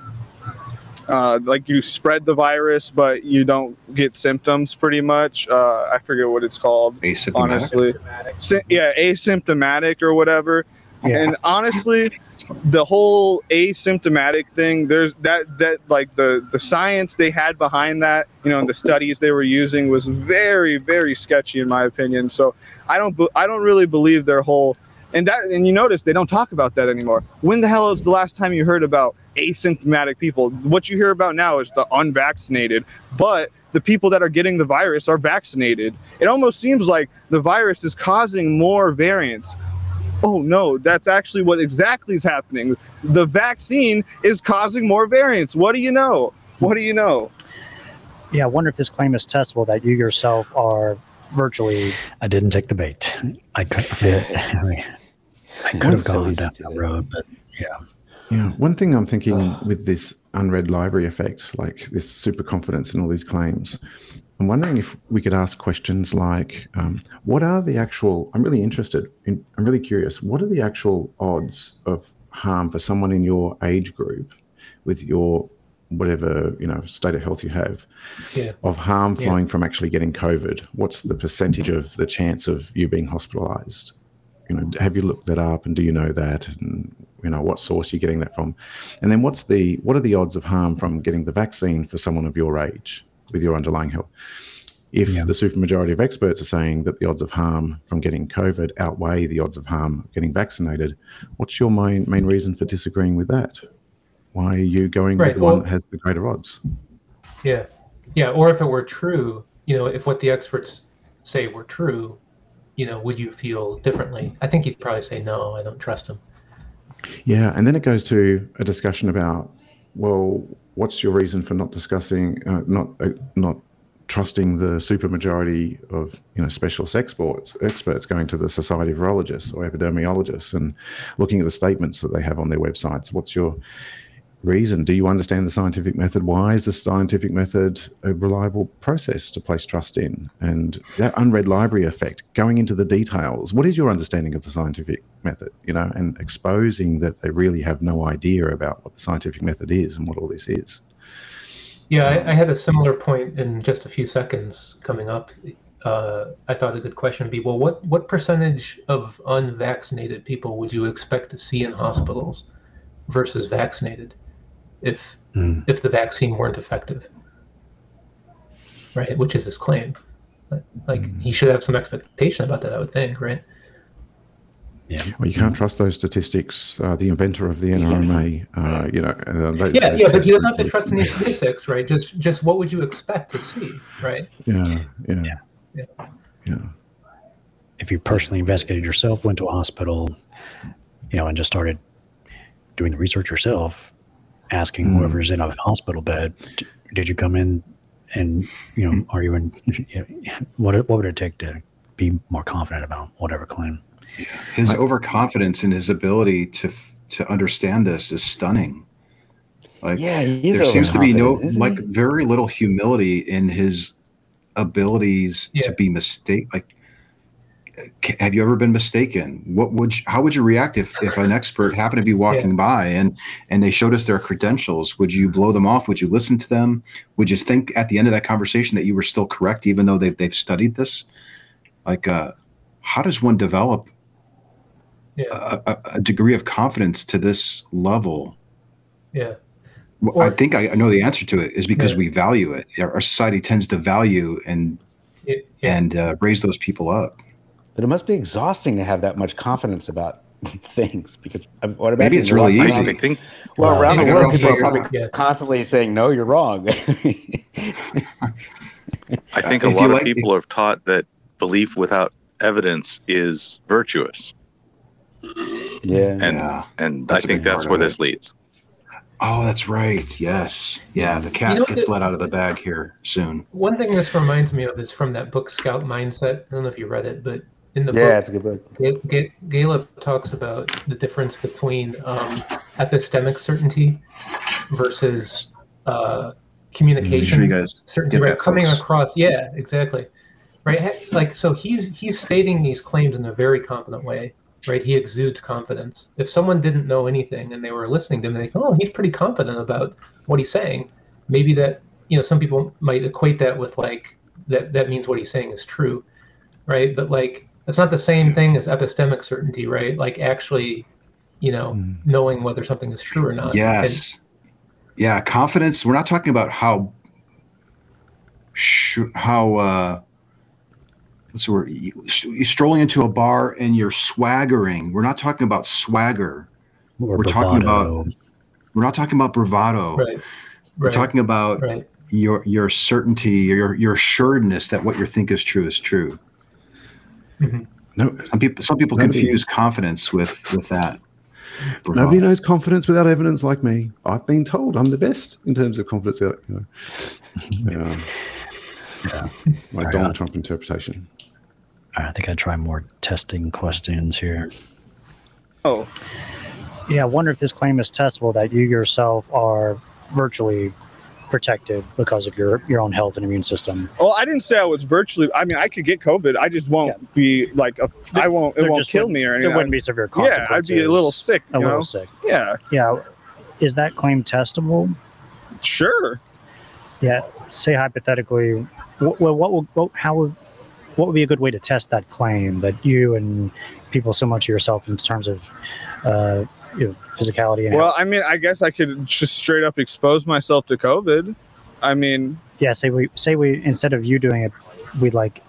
uh, like you spread the virus, but you don't get symptoms. Pretty much. Uh, I forget what it's called. Asymptomatic. Honestly, Sy- yeah, asymptomatic or whatever. Yeah. And honestly, the whole asymptomatic thing, there's that that like the the science they had behind that, you know, and the studies they were using was very very sketchy in my opinion. So I don't I don't really believe their whole and that and you notice they don't talk about that anymore. When the hell is the last time you heard about asymptomatic people? What you hear about now is the unvaccinated, but the people that are getting the virus are vaccinated. It almost seems like the virus is causing more variants. Oh no, that's actually what exactly is happening. The vaccine is causing more variants. What do you know? What do you know? Yeah, I wonder if this claim is testable that you yourself are virtually. I didn't take the bait. I could, I, mean, I could have gone down into that that. road, but yeah. Yeah, one thing I'm thinking with this unread library effect, like this super confidence in all these claims, I'm wondering if we could ask questions like, um, what are the actual? I'm really interested. In, I'm really curious. What are the actual odds of harm for someone in your age group, with your whatever you know state of health you have, Yeah. of harm Yeah. flowing from actually getting COVID? What's the percentage of the chance of you being hospitalized? You know, have you looked that up, and do you know that? And you know, what source you're getting that from? And then what's the what are the odds of harm from getting the vaccine for someone of your age with your underlying health? If Yeah. the supermajority of experts are saying that the odds of harm from getting COVID outweigh the odds of harm of getting vaccinated, what's your main main reason for disagreeing with that? Why are you going Right, with the one that has the greater odds? Yeah. Yeah. Or if it were true, you know, if what the experts say were true, you know, would you feel differently? I think you'd probably say, no, I don't trust him. Yeah, and then it goes to a discussion about, well, what's your reason for not discussing, uh, not uh, not trusting the supermajority of you know specialist experts experts going to the Society of Virologists or epidemiologists and looking at the statements that they have on their websites. What's your reason? Do you understand the scientific method? Why is the scientific method a reliable process to place trust in? And that unread library effect, going into the details. What is your understanding of the scientific method? You know, and exposing that they really have no idea about what the scientific method is and what all this is. Yeah, I, I had a similar point in just a few seconds coming up. Uh, I thought a good question would be, well, what, what percentage of unvaccinated people would you expect to see in hospitals versus vaccinated if Hmm. if the vaccine weren't effective? Right, which is his claim. Like- Like he should have some expectation about that, I would think, right? Yeah. Well, you can't trust those statistics. Uh, the inventor of the NRMA, uh, you know, uh, those, Yeah, those yeah, but you he doesn't have to would- trust in these statistics, right? Just just what would you expect to see, right? Yeah, yeah, Yeah. Yeah. yeah. if you personally investigated yourself, went to a hospital, you know, and just started doing the research yourself, asking Mm. whoever's in a hospital bed, did you come in and, you know, are you in, you know, what, what would it take to be more confident about whatever claim? His overconfidence in his ability to to understand this is stunning. Like Yeah, he's there seems to be no like very little humility in his abilities Yeah. to be mistake like c- have you ever been mistaken what would you, how would you react if if an expert happened to be walking by and and they showed us their credentials would you blow them off would you listen to them would you think at the end of that conversation that you were still correct even though they've, they've studied this like uh how does one develop Yeah, a, a, degree of confidence to this level yeah. Well, I think I I know the answer to it is because Yeah. we value it. Our our society tends to value and It- yeah. and uh, raise those people up. But it must be exhausting to have that much confidence about things because I would Maybe it's really easy. people- I think Well, Well, around the world, people are probably. Yeah. constantly saying, "No, you're wrong." I think a If you lot of like- people are taught that belief without evidence is virtuous, yeah. and Yeah. and That's a I think that's where this leads. Oh, that's right. Yes. Yeah, the cat You know, gets the- let out of the bag here soon. One thing this reminds me of is from that book Scout Mindset. I don't know if you read it, but in the Yeah, book, it's a good book. Ga- Ga- Galef talks about the difference between um, epistemic certainty versus uh, communication sure you guys certainty. Right, coming folks. across. Yeah, exactly. Right, like so he's he's stating these claims in a very confident way. Right, he exudes confidence. If someone didn't know anything and they were listening to him, they go, "Oh, he's pretty confident about what he's saying." Maybe that you know some people might equate that with like that that means what he's saying is true, right? But like it's not the same thing as epistemic certainty, right? Like actually, you know, knowing whether something is true or not. Yes. Yeah, confidence. We're not talking about how sh- how uh what's the word? You- You're strolling into a bar and you're swaggering. We're not talking about swagger. Or We're talking about we're not talking about bravado. Right. We're Right. talking about right. your your certainty, your your assuredness that what you think is true is true. Mm-hmm. No, Some people some people Nobody- confuse confidence with with that. nobody knows confidence without evidence like me. I've been told I'm the best in terms of confidence. without- You know. yeah. My Right Donald on. Trump interpretation. All right, I think I try more testing questions here. Oh, Yeah, I wonder if this claim is testable that you yourself are virtually protected because of your, your own health and immune system. well, I didn't say I was virtually. I mean, I could get COVID. I just won't be like a. I won't. It won't kill me or There anything. wouldn't be severe consequences. yeah. I'd be a little sick. A You little sick. Yeah, Yeah. Is that claim testable? sure. Yeah. Say hypothetically, what, what, what, would- what, how would, what would be a good way to test that claim that you and people similar to yourself in terms of uh, you know, physicality and Well, health? I mean, I guess I could just straight up expose myself to COVID. I mean, yeah, say we say we instead of you doing it, we'd like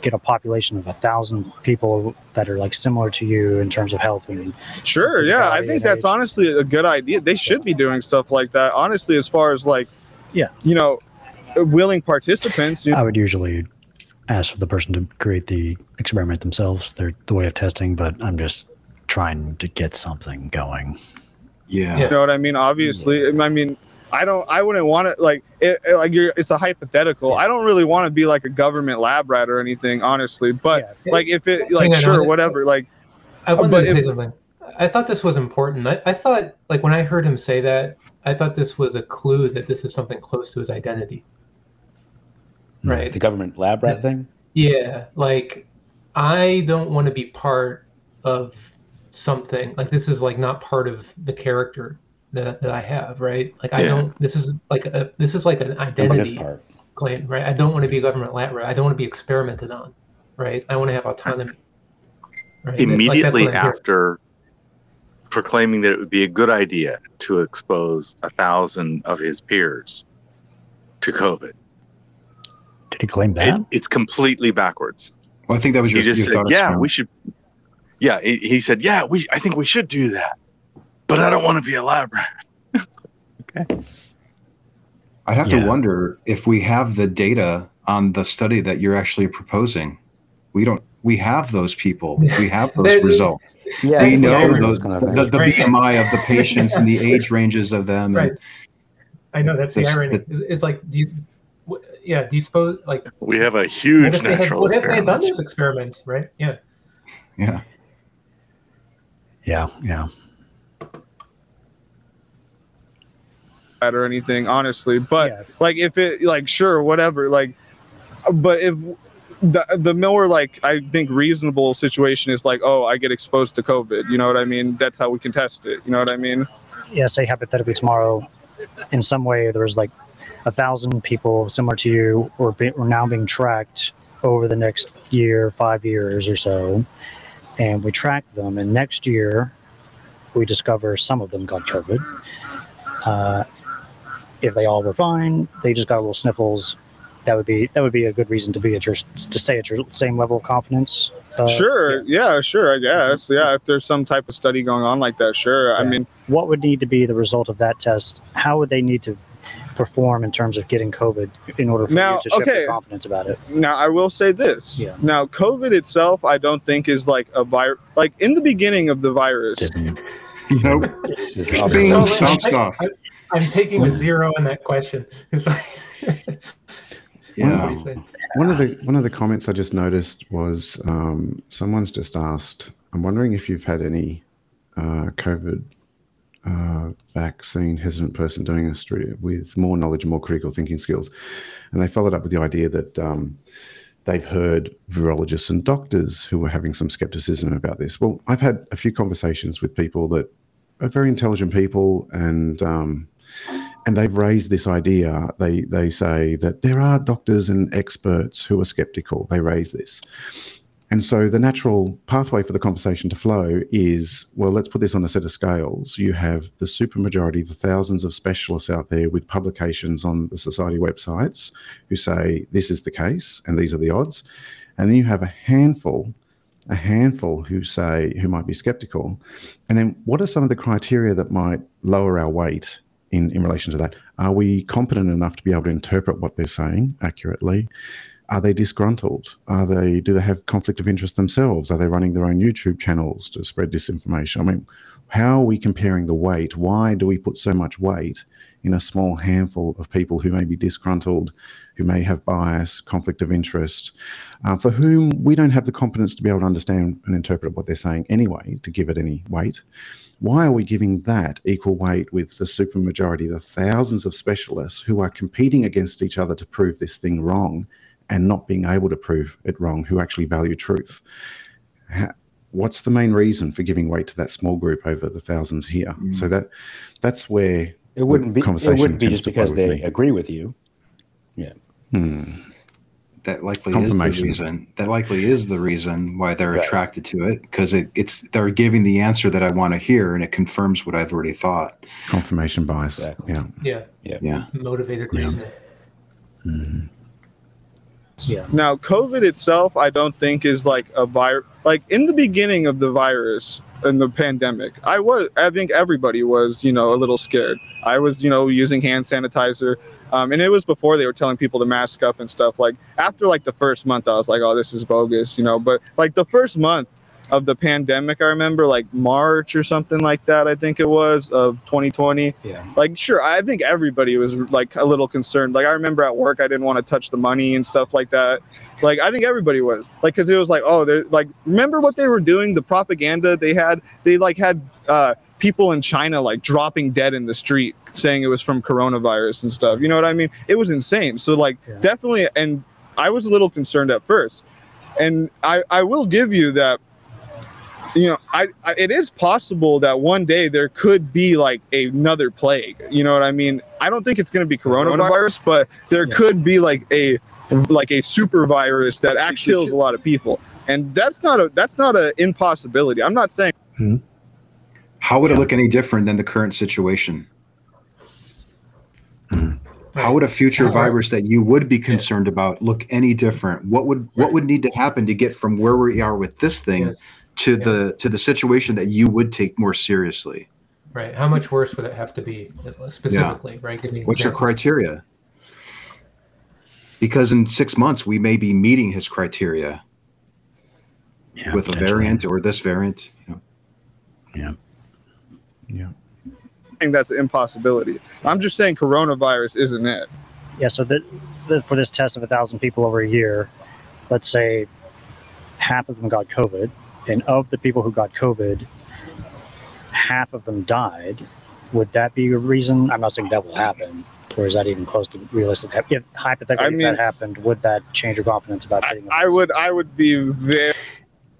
get a population of a thousand people that are like similar to you in terms of health and sure. Yeah, I think that's age. honestly a good idea. They should be doing stuff like that. Honestly, as far as like, Yeah. you know, willing participants. You I would usually ask for the person to create the experiment themselves, their the way of testing, but I'm just trying to get something going. Yeah. You know what I mean? Obviously, I mean, I don't. I wouldn't want to like it, it- like you're. It's a hypothetical. I don't really want to be like a government lab rat or anything, honestly. But Yeah. like, if it like Hang on, sure, whatever. Like, I wanted but to say if- something. I thought this was important. I, I thought, like, when I heard him say that, I thought this was a clue that this is something close to his identity. Hmm. Right. The government lab rat thing. Yeah. Like, I don't want to be part of something. Like, this is, like, not part of the character that, that I have, right? Like, I Yeah. don't, this is like a, this is like an And on this identity part. claim, right? I don't want to be a government lab rat. I don't want to be experimented on, right? I want to have autonomy. Right? Immediately what I'm after proclaiming that it would be a good idea to expose a thousand of his peers to COVID, Did he claim it, that? it's completely backwards. Well, I think that was He your, just your said, thought "Yeah, experiment. we should." Yeah, he, he said, "Yeah, we. I think we should do that, but I don't want to be a lab rat." I'd have Yeah. to wonder if we have the data on the study that you're actually proposing. We don't. We have those people. We have those results. Yeah, we know irony. those, kind of the, the Right. BMI of the patients and the age ranges of them. Right. And I know that's the This- irony. It's, it's like, do you, w- yeah, do you suppose like We have a huge if they had, natural what if they had done experiment. those experiments, right? Yeah, Yeah. Yeah, yeah. or anything, honestly. But Yeah. like, if it like sure, whatever. Like, but if the the more like I think reasonable situation is like, oh, I get exposed to COVID. You know what I mean? That's how we can test it. You know what I mean? yeah, say hypothetically tomorrow, in some way there's like a thousand people similar to you or be, are now being tracked over the next year, five years or so, and we track them, and next year we discover some of them got COVID. Uh, if they all were fine, they just got a little sniffles. That would be that would be a good reason to be at your to stay at your same level of confidence. Uh, sure. Yeah. Sure. I guess. Yeah. If there's some type of study going on like that, sure. I mean, what would need to be the result of that test? How would they need to perform in terms of getting COVID in order for Now, you to shift okay. your confidence about it? Now I will say this. Yeah. Now COVID itself, I don't think is like a virus. Like in the beginning of the virus, Didn't. Nope. It's just Being bounced I- off. I, I'm taking a zero on that question. Yeah. What do you say? One of the one of the comments I just noticed was um, someone's just asked. I'm wondering if you've had any uh, COVID uh, vaccine hesitant person doing a stream with more knowledge and more critical thinking skills, and they followed up with the idea that um, they've heard virologists and doctors who were having some skepticism about this. Well, I've had a few conversations with people that are very intelligent people and. Um, and they've raised this idea. They they say that there are doctors and experts who are skeptical. They raise this, and so the natural pathway for the conversation to flow is well, let's put this on a set of scales. You have the supermajority, the thousands of specialists out there with publications on the society websites who say this is the case and these are the odds, and then you have a handful. A handful who say who might be skeptical, and then what are some of the criteria that might lower our weight in, in relation to that. Are we competent enough to be able to interpret what they're saying accurately? Are they disgruntled? Are they do they have conflict of interest themselves? Are they running their own YouTube channels to spread disinformation? I mean, how are we comparing the weight? Why do we put so much weight in a small handful of people who may be disgruntled, who may have bias, conflict of interest, uh, for whom we don't have the competence to be able to understand and interpret what they're saying anyway, to give it any weight? Why are we giving that equal weight with the supermajority, the thousands of specialists who are competing against each other to prove this thing wrong and not being able to prove it wrong, who actually value truth? What's the main reason for giving weight to that small group over the thousands here? So that that's where It wouldn't be. It wouldn't be just because they me. agree with you. Yeah. Hmm. That likely is the Confirmation. reason. That likely is the reason why they're Right. attracted to it because it, it's they're giving the answer that I want to hear and it confirms what I've already thought. Confirmation bias. Exactly. Yeah. Yeah, Yeah. motivated Yeah. Yeah. Now, COVID itself, I don't think is like a virus. Like in the beginning of the virus and the pandemic, I was, I think everybody was, you know, a little scared. I was, you know, using hand sanitizer, um, and it was before they were telling people to mask up and stuff. Like after like the first month, I was like, oh, this is bogus, you know. But like the first month of the pandemic, I remember like March or something like that. I think it was of 2020 Yeah. like sure i think everybody was like a little concerned. Like i remember at work i didn't want to touch the money and stuff like that. Like i think everybody was. Like because it was like oh they're like remember what they were doing the propaganda they had? They like had uh people in china like dropping dead in the street saying it was from coronavirus and stuff. You know what i mean? It was insane. So like Yeah. definitely and i was a little concerned at first. And i i will give you that you know, I, I it is possible that one day there could be like another plague. You know what I mean? I don't think it's going to be coronavirus, but there Yeah. could be like a like a super virus that actually kills a lot of people, and that's not a that's not an impossibility. I'm not saying hmm? How would it look any different than the current situation? Hmm. How would a future How- virus that you would be concerned about look any different? What would what would need to happen to get from where we are with this thing Yes. To Yeah. the to the situation that you would take more seriously? Right. How much worse would it have to be uh, specifically? Right. Give me an What's your criteria? Because in six months we may be meeting his criteria Yeah, with a variant or this variant. you know. Yeah. Yeah. I think that's an impossibility. I'm just saying coronavirus isn't it. Yeah. So that for this test of a thousand people over a year, let's say half of them got COVID, and of the people who got COVID, half of them died. Would that be a reason? I'm not saying that will happen, or is that even close to realistic? If hypothetically I if that happened, would that change your confidence about I, getting? the I would I would be very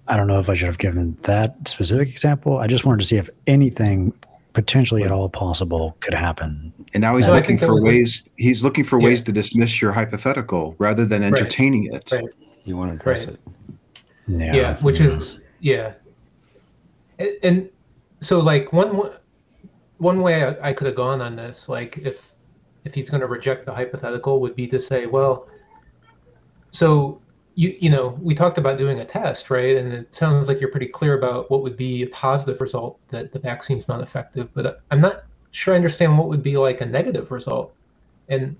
I don't know if I should have given that specific example. I just wanted to see if anything potentially at all possible could happen. And now he's No, looking for was a- ways. he's looking for Yeah. ways to dismiss your hypothetical rather than entertaining it. Right. You want to address Right. it. Yeah. yeah, which is yeah. And, and so like one one way I, I could have gone on this like if if he's going to reject the hypothetical would be to say well so you you know we talked about doing a test right? And it sounds like you're pretty clear about what would be a positive result that the vaccine's not effective but i'm not sure i understand what would be like a negative result. And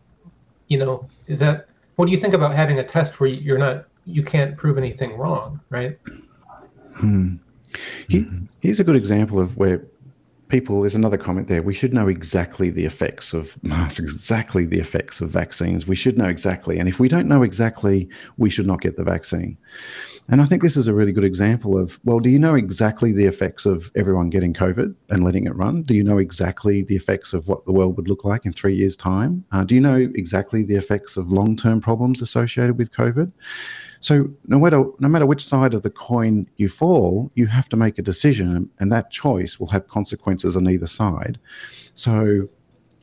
you know is that what do you think about having a test where you're not you can't prove anything wrong right Hmm. He, here's a good example of where people, there's another comment there. We should know exactly the effects of masks, exactly the effects of vaccines. We should know exactly. And if we don't know exactly, we should not get the vaccine. And I think this is a really good example of well, do you know exactly the effects of everyone getting COVID and letting it run? Do you know exactly the effects of what the world would look like in three years' time? Uh, do you know exactly the effects of long term problems associated with COVID? So no matter no matter which side of the coin you fall, you have to make a decision, and that choice will have consequences on either side. So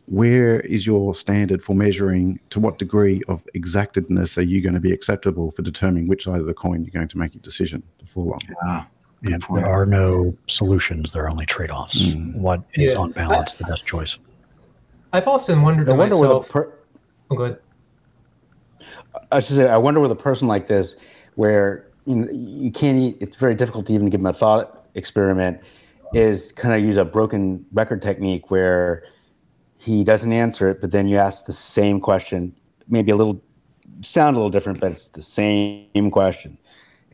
where is your standard for measuring to what degree of exactedness are you going to be acceptable for determining which side of the coin you're going to make your decision to fall on? Yeah. Yeah, there are no solutions. There are only trade-offs. Mm. What is Yeah. on balance the best choice? I've often wondered I to wonder myself. per- oh, go ahead. I should say, I wonder with a person like this, where you know you can't. It's very difficult to even give him a thought experiment. Is kind of use a broken record technique where he doesn't answer it, but then you ask the same question, maybe a little sound a little different, but it's the same question,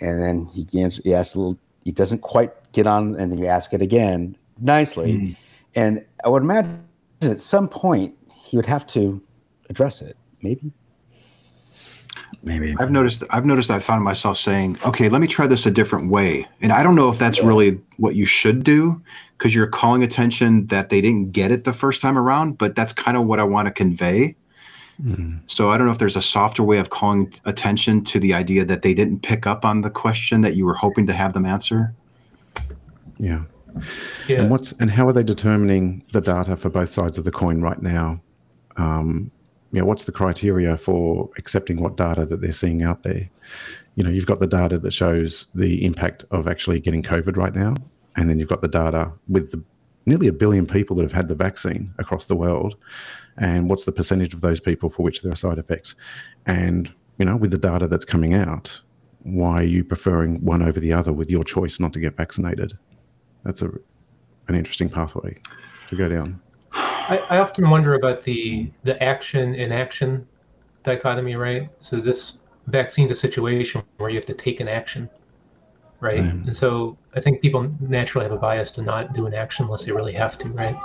and then he answers. He asks a little. He doesn't quite get on, and then you ask it again nicely, hmm. and I would imagine at some point he would have to address it. Maybe. Maybe. I've noticed. I've noticed. I found myself saying, "Okay, let me try this a different way." And I don't know if that's really what you should do, because you're calling attention that they didn't get it the first time around. But that's kind of what I want to convey. Mm. So I don't know if there's a softer way of calling attention to the idea that they didn't pick up on the question that you were hoping to have them answer. Yeah. Yeah. And what's and how are they determining the data for both sides of the coin right now? Um, you know, what's the criteria for accepting what data that they're seeing out there? You know, you've got the data that shows the impact of actually getting COVID right now, and then you've got the data with the nearly a billion people that have had the vaccine across the world, and what's the percentage of those people for which there are side effects? And you know, with the data that's coming out, why are you preferring one over the other with your choice not to get vaccinated? That's a an interesting pathway to go down. I, I often wonder about the the action inaction dichotomy, right? So this vaccine's a situation where you have to take an action, right? Right. And so I think people naturally have a bias to not do an action unless they really have to, right?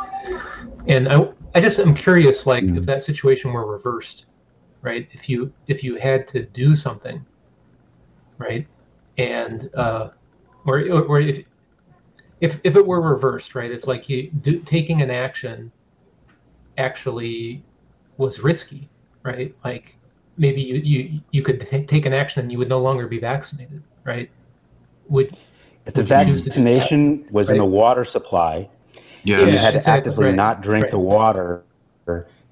And I I just am curious, like if that situation were reversed, right? If you if you had to do something, right, and uh, or or if if if it were reversed, right? It's like you do, taking an action actually was risky, right? Like maybe you you you could ta- take an action and you would no longer be vaccinated, right? Would If the would you choose to do that? vaccination was in the water supply, Yeah. and you had to exactly, actively right, not drink right. the water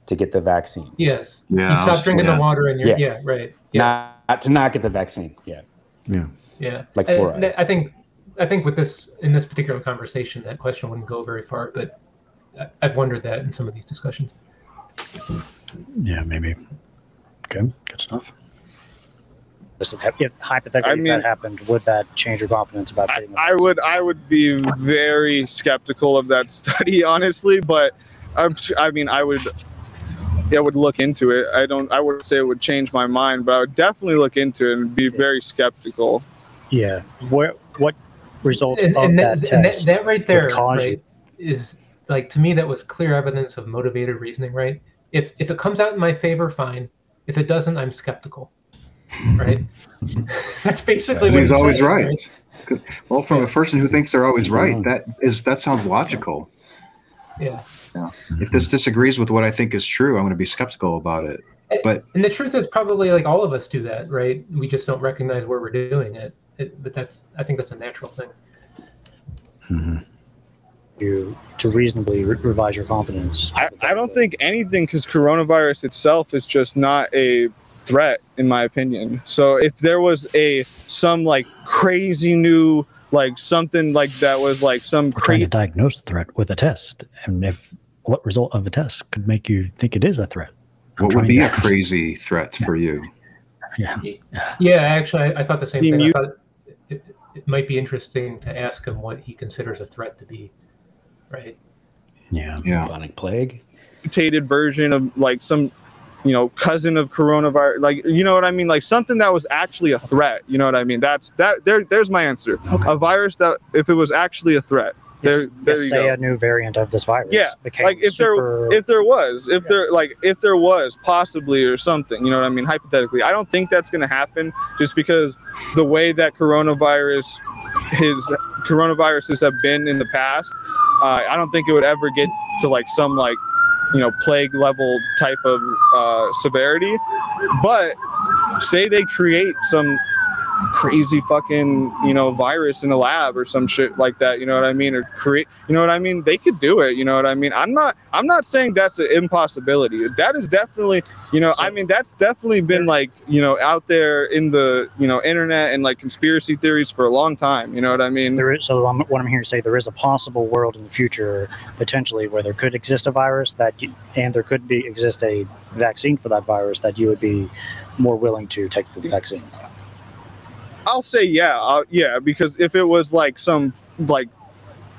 to get the vaccine. Yes. Yeah, You I stop drinking yeah. the water and you're Yes. yeah, right. Yeah. Not to not get the vaccine. Yeah. Yeah. Yeah. Like And fluoride. that- I think I think with this in this particular conversation that question wouldn't go very far, but I- I've wondered that in some of these discussions. Yeah, maybe. Okay, good stuff. Listen, if hypothetically I if mean- that happened, would that change your confidence about I, I would I would be very skeptical of that study, honestly. But I'm, s- I mean, I would I would look into it. I don't. I wouldn't say it would change my mind, but I would definitely look into it and be very skeptical. Yeah. Where what result and, of and that, that, and that, test? that right there would cause you- right, is like to me that was clear evidence of motivated reasoning right? If if it comes out in my favor fine. If it doesn't i'm skeptical right? That's basically what He's always saying, right. Well, from a person who thinks they're always right, that is that sounds logical. yeah. If this disagrees with what I think is true, I'm going to be skeptical about it. But and the truth is probably like all of us do that right? We just don't recognize where we're doing it, it but that's i think that's a natural thing. You to reasonably re- revise your confidence. I, I don't think anything because coronavirus itself is just not a threat in my opinion. So if there was a some like crazy new like something like that was like some We're trying to crazy diagnose the threat with a test, and if what result of a test could make you think it is a threat? I'm what would be to- a crazy threat for you? Yeah, yeah actually i, I thought the same Team thing you- i thought it, it might be interesting to ask him what he considers a threat to be right yeah. Yeah. Bubonic plague. mutated version of like some you know cousin of coronavirus like you know what i mean like something that was actually a threat you know what i mean that's that there there's my answer Okay. a virus that if it was actually a threat There, Yes, there yes, you say go. a new variant of this virus. Yeah, like if super, there if there was if there like if there was possibly or something you know what i mean hypothetically i don't think that's going to happen just because the way that coronavirus his coronaviruses have been in the past uh, i don't think it would ever get to like some like you know plague level type of uh, severity. But say they create some crazy fucking you know virus in a lab or some shit like that you know what i mean? Or create you know what i mean? They could do it you know what i mean? I'm not i'm not saying that's an impossibility. That is definitely you know i mean that's definitely been like you know out there in the you know internet and like conspiracy theories for a long time you know what i mean? There is, so I'm, what I'm hearing to say there is a possible world in the future potentially where there could exist a virus that you, and there could be exist a vaccine for that virus that you would be more willing to take the vaccine. I'll say yeah, uh, yeah, because if it was like some like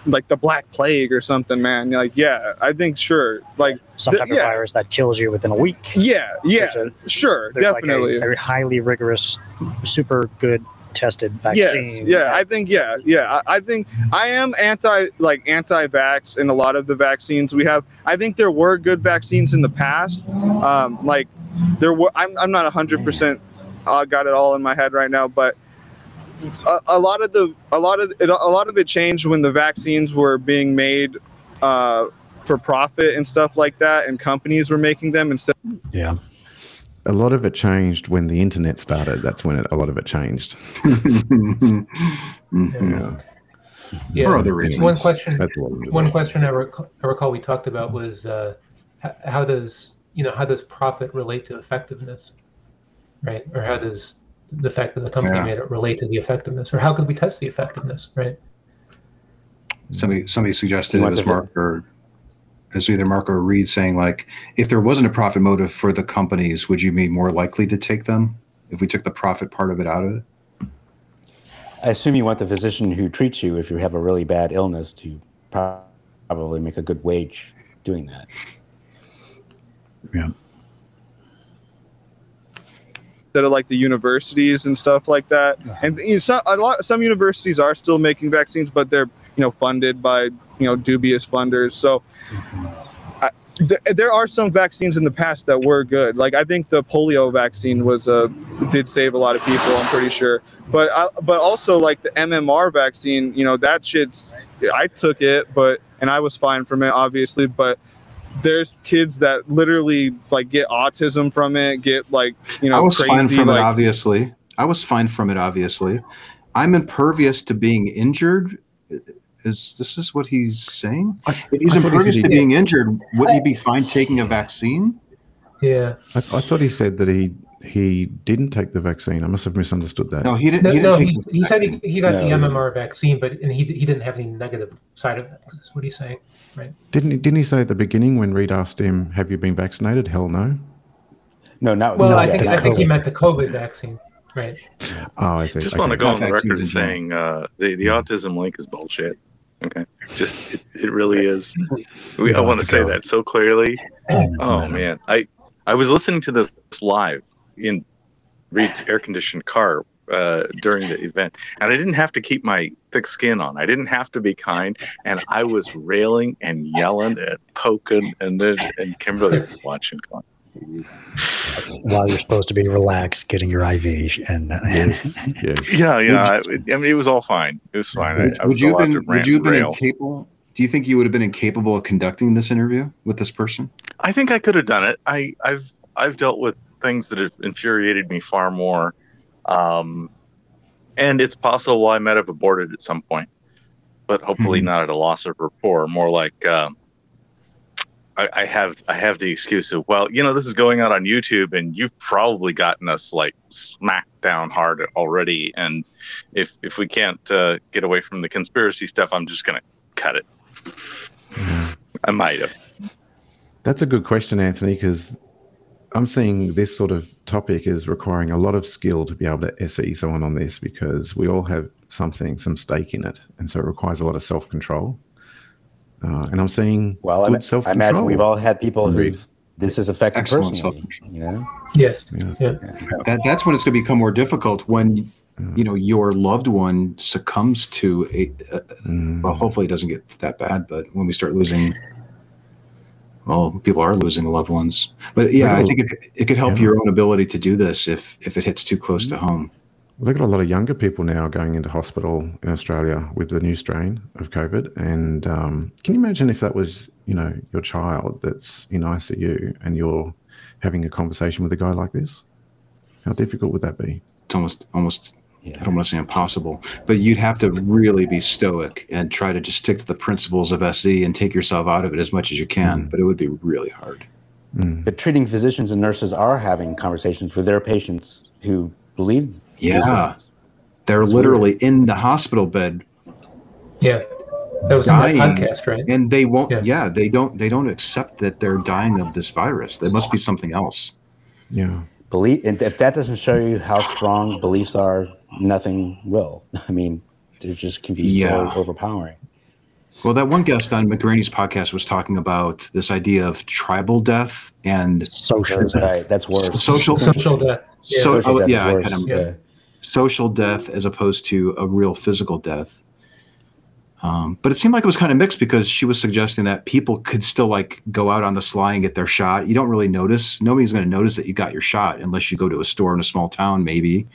like the Black Plague or something, man, like yeah, I think sure, like Some th- type of yeah. virus that kills you within a week. yeah, yeah, There's sure, There's like definitely. a, a highly rigorous, super good tested Yes, vaccine. yeah, I think yeah, yeah. I, I think I am anti like anti-vax in a lot of the vaccines we have. I think there were good vaccines in the past. Um, like there were. I'm I'm not hundred percent. I got it all in my head right now, but a, a lot of the a lot of it, a lot of it changed when the vaccines were being made uh, for profit and stuff like that, and companies were making them instead. Yeah. A lot of it changed when the internet started. That's when it, a lot of it changed. Mhm. Yeah. Yeah. For other reasons. One question. That's what it was. One question I, rec- I recall we talked about was uh, how does you know how does profit relate to effectiveness, right? Or how does the fact that the company Yeah. made it relate to the effectiveness, or how could we test the effectiveness, right? somebody somebody suggested You it was the- Mark or as either Mark or Reid saying like, if there wasn't a profit motive for the companies, would you be more likely to take them if we took the profit part of it out of it? I assume you want the physician who treats you if you have a really bad illness to pro- probably make a good wage doing that. Yeah. Instead are like the universities and stuff like that. And you know, some, a lot, some universities are still making vaccines, but they're you know funded by you know dubious funders. So I, th- there are some vaccines in the past that were good. Like I think the polio vaccine was uh, did save a lot of people. I'm pretty sure. But I, but also like the MMR vaccine, you know that shit's. I took it, but and I was fine from it, obviously, but. There's kids that literally like get autism from it, get like you know I was crazy. fine from like, it, obviously. I was fine from it, obviously. I'm impervious to being injured. Is this is what he's saying? I, If he's I thought he said impervious he- to being injured, wouldn't he be fine taking a vaccine? Yeah. I, I thought he said that he he didn't take the vaccine. I must have misunderstood that. No, he didn't. No, he didn't no take he, the he said he, he got No, the. MMR vaccine, but and he he didn't have any negative side effects. Is what he's saying, right? Didn't he, didn't he say at the beginning when Reid asked him, "Have you been vaccinated?" Hell no. No, not Well, no, I think not I think he meant the COVID vaccine, right? Oh, I see. just Okay. want to go on the record in as general. saying uh, the the autism link is bullshit. Okay, just it, it really is. We, I want to to say go. that so clearly. Oh man, I I was listening to this live in Reid's air conditioned car uh, during the event, and I didn't have to keep my thick skin on. I didn't have to be kind, and I was railing and yelling and poking, and then and Kimberly was watching. Going, While you're supposed to be relaxed, getting your IV and Yes, yes. yeah, yeah. I, I mean, it was all fine. It was fine. Would, I, I would was you have been? to rant Would you have been incapable? Do you think you would have been incapable of conducting this interview with this person? I think I could have done it. I, I've I've dealt with things that have infuriated me far more, um, and it's possible I might have aborted at some point, but hopefully Mhm. not at a loss of rapport. More like um, I, I have I have the excuse of well, you know, this is going out on YouTube, and you've probably gotten us like smacked down hard already, and if if we can't uh, get away from the conspiracy stuff, I'm just gonna cut it. I might have. That's a good question, Anthony, because I'm seeing this sort of topic is requiring a lot of skill to be able to SE someone on this because we all have something, some stake in it. And so it requires a lot of self control. Uh, and I'm seeing Well, good I, self I control. imagine we've all had people Agreed. who this is affected Excellent personally. self-control. You know, Yes. Yeah. Yeah. That, that's when it's going to become more difficult when you know your loved one succumbs to a, a Mm. well hopefully it doesn't get that bad but when we start losing well people are losing loved ones but yeah i think it, it could help yeah. your own ability to do this if if it hits too close to home Look at a lot of younger people now going into hospital in Australia with the new strain of COVID. And um, can you imagine if that was, you know, your child that's in ICU and you're having a conversation with a guy like this? How difficult would that be? it's almost almost Yeah. i don't want to say impossible but you'd have to really be stoic and try to just stick to the principles of se and take yourself out of it as much as you can Mm. but it would be really hard Mm. But treating physicians and nurses are having conversations with their patients who believe these Yeah. things. they're That's literally in the hospital bed Yeah, that was in Dying. that podcast, right? and they won't Yeah. yeah. they don't they don't accept that they're dying of this virus there must be something else Yeah. Believe, and if that doesn't show you how strong beliefs are, nothing will. I mean, they just can be Yeah. so overpowering. well that one guest on McRaney's podcast was talking about this idea of tribal death and Social death. right. That's worse. social Social death. Yeah. so Social oh, death yeah kind of- yeah. social death as opposed to a real physical death. Um, but it seemed like it was kind of mixed because she was suggesting that people could still like go out on the sly and get their shot. You don't really notice. Nobody's going to notice that you got your shot unless you go to a store in a small town, maybe.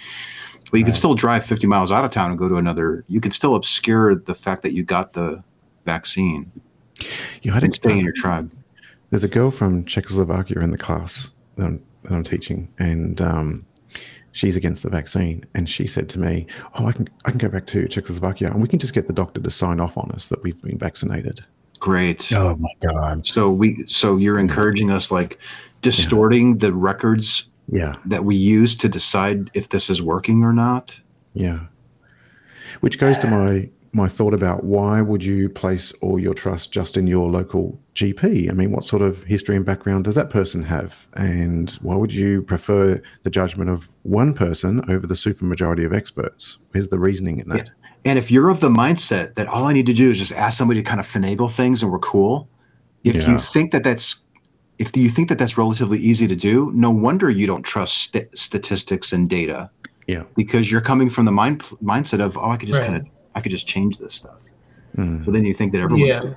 But you could Right. still drive 50 miles out of town and go to another. You could still obscure the fact that you got the vaccine You had to stay in your tribe. There's a girl from Czechoslovakia in the class that I'm, that I'm teaching, and um, she's against the vaccine. And she said to me, "Oh, I can I can go back to Czechoslovakia, and we can just get the doctor to sign off on us that we've been vaccinated." Great. Oh my god. So we, so you're encouraging us like distorting the records Yeah, that we use to decide if this is working or not. yeah. Which goes to my my thought about why would you place all your trust just in your local GP? I mean, what sort of history and background does that person have, and why would you prefer the judgment of one person over the supermajority of experts? Where's the reasoning in that? And if you're of the mindset that all I need to do is just ask somebody to kind of finagle things and we're cool, if Yeah. you think that that's if you think that that's relatively easy to do, no wonder you don't trust st- statistics and data Yeah. because you're coming from the mind mindset of oh I could just Right. kind of I could just change this stuff. Mm. So then you think that everyone's Yeah.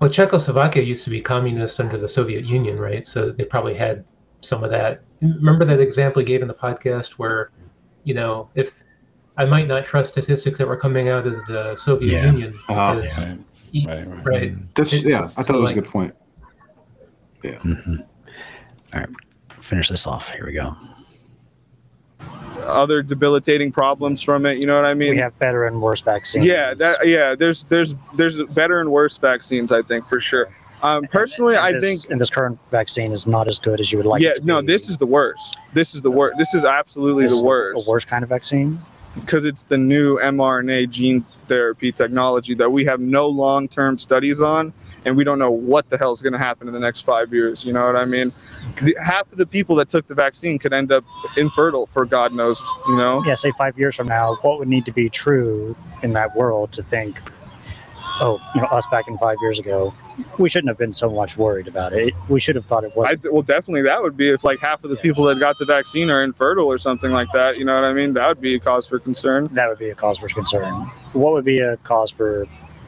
Well, Czechoslovakia used to be communist under the Soviet Union, right? So they probably had some of that. Remember that example he gave in the podcast where, you know, if I might not trust statistics that were coming out of the Soviet Yeah. Union Ah. because, Right. y- Right, right. right. That's It's- yeah, I thought so, that was a good point. Mhm. All right, finish this off. Here we go. Other debilitating problems from it. You know what I mean? We have better and worse vaccines. yeah, that, yeah. There's there's there's better and worse vaccines. I think for sure. Um, personally, And I this- think and this current vaccine is not as good as you would like. yeah. No, be. this is the worst. This is the worst. This is absolutely This the worst. A worst kind of vaccine. because it's the new mRNA gene therapy technology that we have no long-term studies on, and we don't know what the hell is going to happen in the next five years. You know what I mean? The, half of the people that took the vaccine could end up infertile for God knows. You know? Yeah, say five years from now, what would need to be true in that world to think, oh, you know, us back in five years ago, we shouldn't have been so much worried about it. We should have thought it was. I well, definitely that would be if like half of the people that got the vaccine are infertile or something like that. You know what I mean? That would be a cause for concern. that would be a cause for concern. What would be a cause for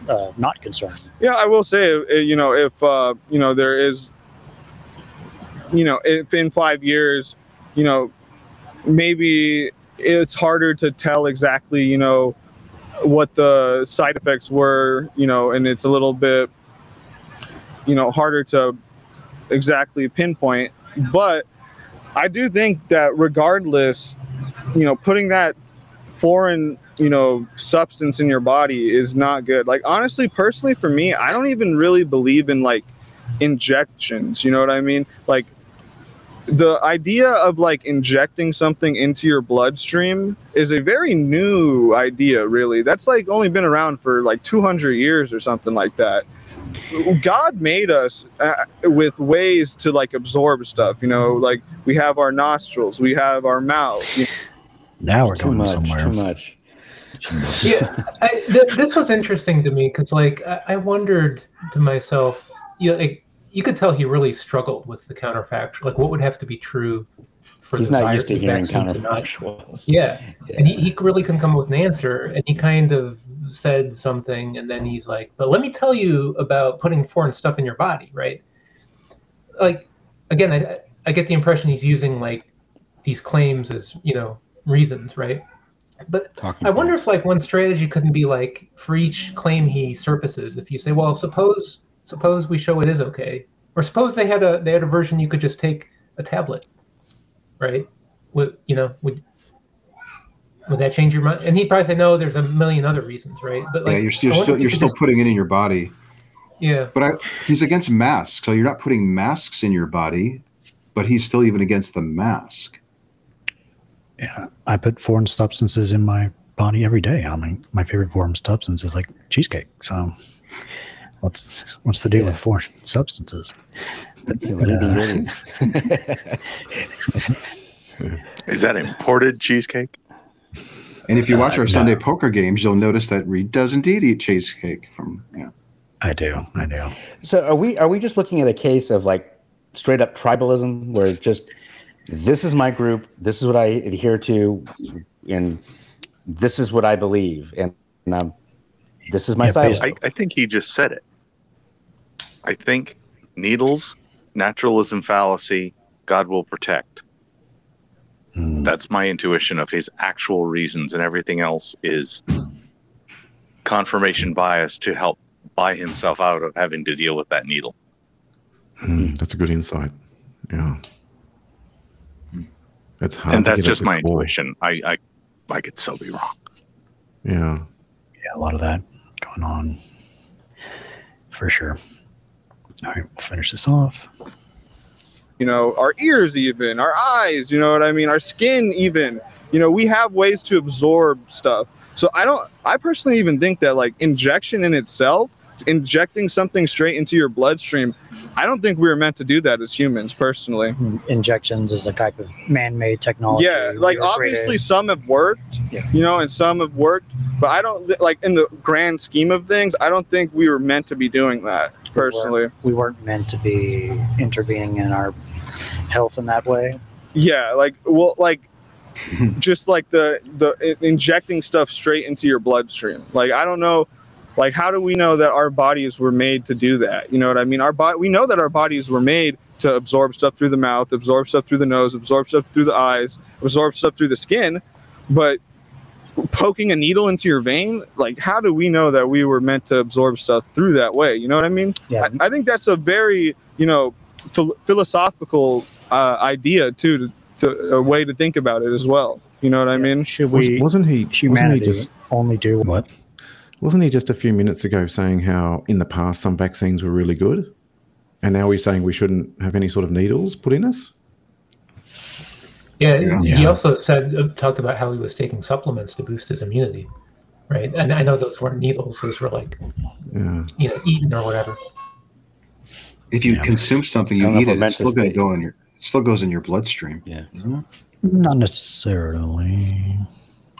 uh, not concern? Yeah, I will say, uh, you know, if uh, you know there is, you know, if in five years, you know, maybe it's harder to tell exactly, you know, what the side effects were, you know, and it's a little bit, you know, harder to exactly pinpoint. But I do think that regardless, you know, putting that foreign you know substance in your body is not good. Like honestly personally for me i don't even really believe in like injections. You know what i mean? Like the idea of like injecting something into your bloodstream is a very new idea really that's like only been around for like 200 years or something like that god made us uh, with ways to like absorb stuff you know like we have our nostrils we have our mouth you Now we're too going much. somewhere. Too much. yeah I, th- this was interesting to me because like I, I wondered to myself you know, like, you could tell he really struggled with the counterfactual like what would have to be true for He's the not virus, used to the hearing vaccine to not- counterfactuals. Yeah. and he, he really couldn't come up with an answer, and he kind of said something, and then he's like, "But let me tell you about putting foreign stuff in your body, right?" Like, again, I I get the impression he's using like these claims as you know reasons, right? But Talking I wonder points. if like one strategy couldn't be like for each claim he surfaces, if you say, well, suppose suppose we show it is okay, or suppose they had a they had a version you could just take a tablet, right? Would you know would would that change your mind? And he'd probably say, no, there's a million other reasons, right? But like, yeah, you're, you're still you you're still just- putting it in your body. yeah. But I, he's against masks, so you're not putting masks in your body. But he's still even against the mask. Yeah, I put foreign substances in my body every day. I mean, my favorite foreign substance is like cheesecake. So, what's what's the deal with foreign substances? You But, leading uh. Is that imported cheesecake? And if you watch Uh, our Sunday poker games, you'll notice that Reid does indeed eat cheesecake from. Yeah. I do, I do. So are we are we just looking at a case of like straight up tribalism where just this is my group, this is what I adhere to, and this is what I believe, and, and um, this is my Yeah, silo. basically. I, I think he just said it. I think needles, naturalism fallacy, God will protect. Mm, That's my intuition of his actual reasons, and everything else is confirmation bias to help buy himself out of having to deal with that needle. Mm, that's a good insight. Yeah. That's hard. and that's just my core. intuition. I, I I could so be wrong. Yeah. yeah, a lot of that going on for sure. All right, we'll finish this off. you know our ears even our eyes you know what i mean our skin even you know we have ways to absorb stuff so i don't i personally even think that like injection in itself injecting something straight into your bloodstream i don't think we were meant to do that as humans personally Injections is a type of man-made technology. yeah like We obviously created- some have worked Yeah. you know and some have worked but i don't like in the grand scheme of things i don't think we were meant to be doing that personally we weren't meant to be intervening in our health in that way. Yeah, like well, like just like the the injecting stuff straight into your bloodstream. Like I don't know, like how do we know that our bodies were made to do that? You know what I mean? Our body, we know that our bodies were made to absorb stuff through the mouth, absorb stuff through the nose, absorb stuff through the eyes, absorb stuff through the skin, but poking a needle into your vein like how do we know that we were meant to absorb stuff through that way you know what i mean Yeah. I, I think that's a very you know phil- philosophical uh, idea too to, to a way to think about it as well you know what i mean Should Was, we wasn't he? Wasn't he just? only do What? Wasn't he just a few minutes ago saying how in the past some vaccines were really good, and now he's saying we shouldn't have any sort of needles put in us? Yeah, Yeah. he also said uh, talked about how he was taking supplements to boost his immunity, right? And I know those weren't needles; those were like Yeah. you know eaten or whatever. If you Yeah. consume something, you eat it. It's still going to go in your. It still goes in your bloodstream. Yeah. Isn't it? Not necessarily.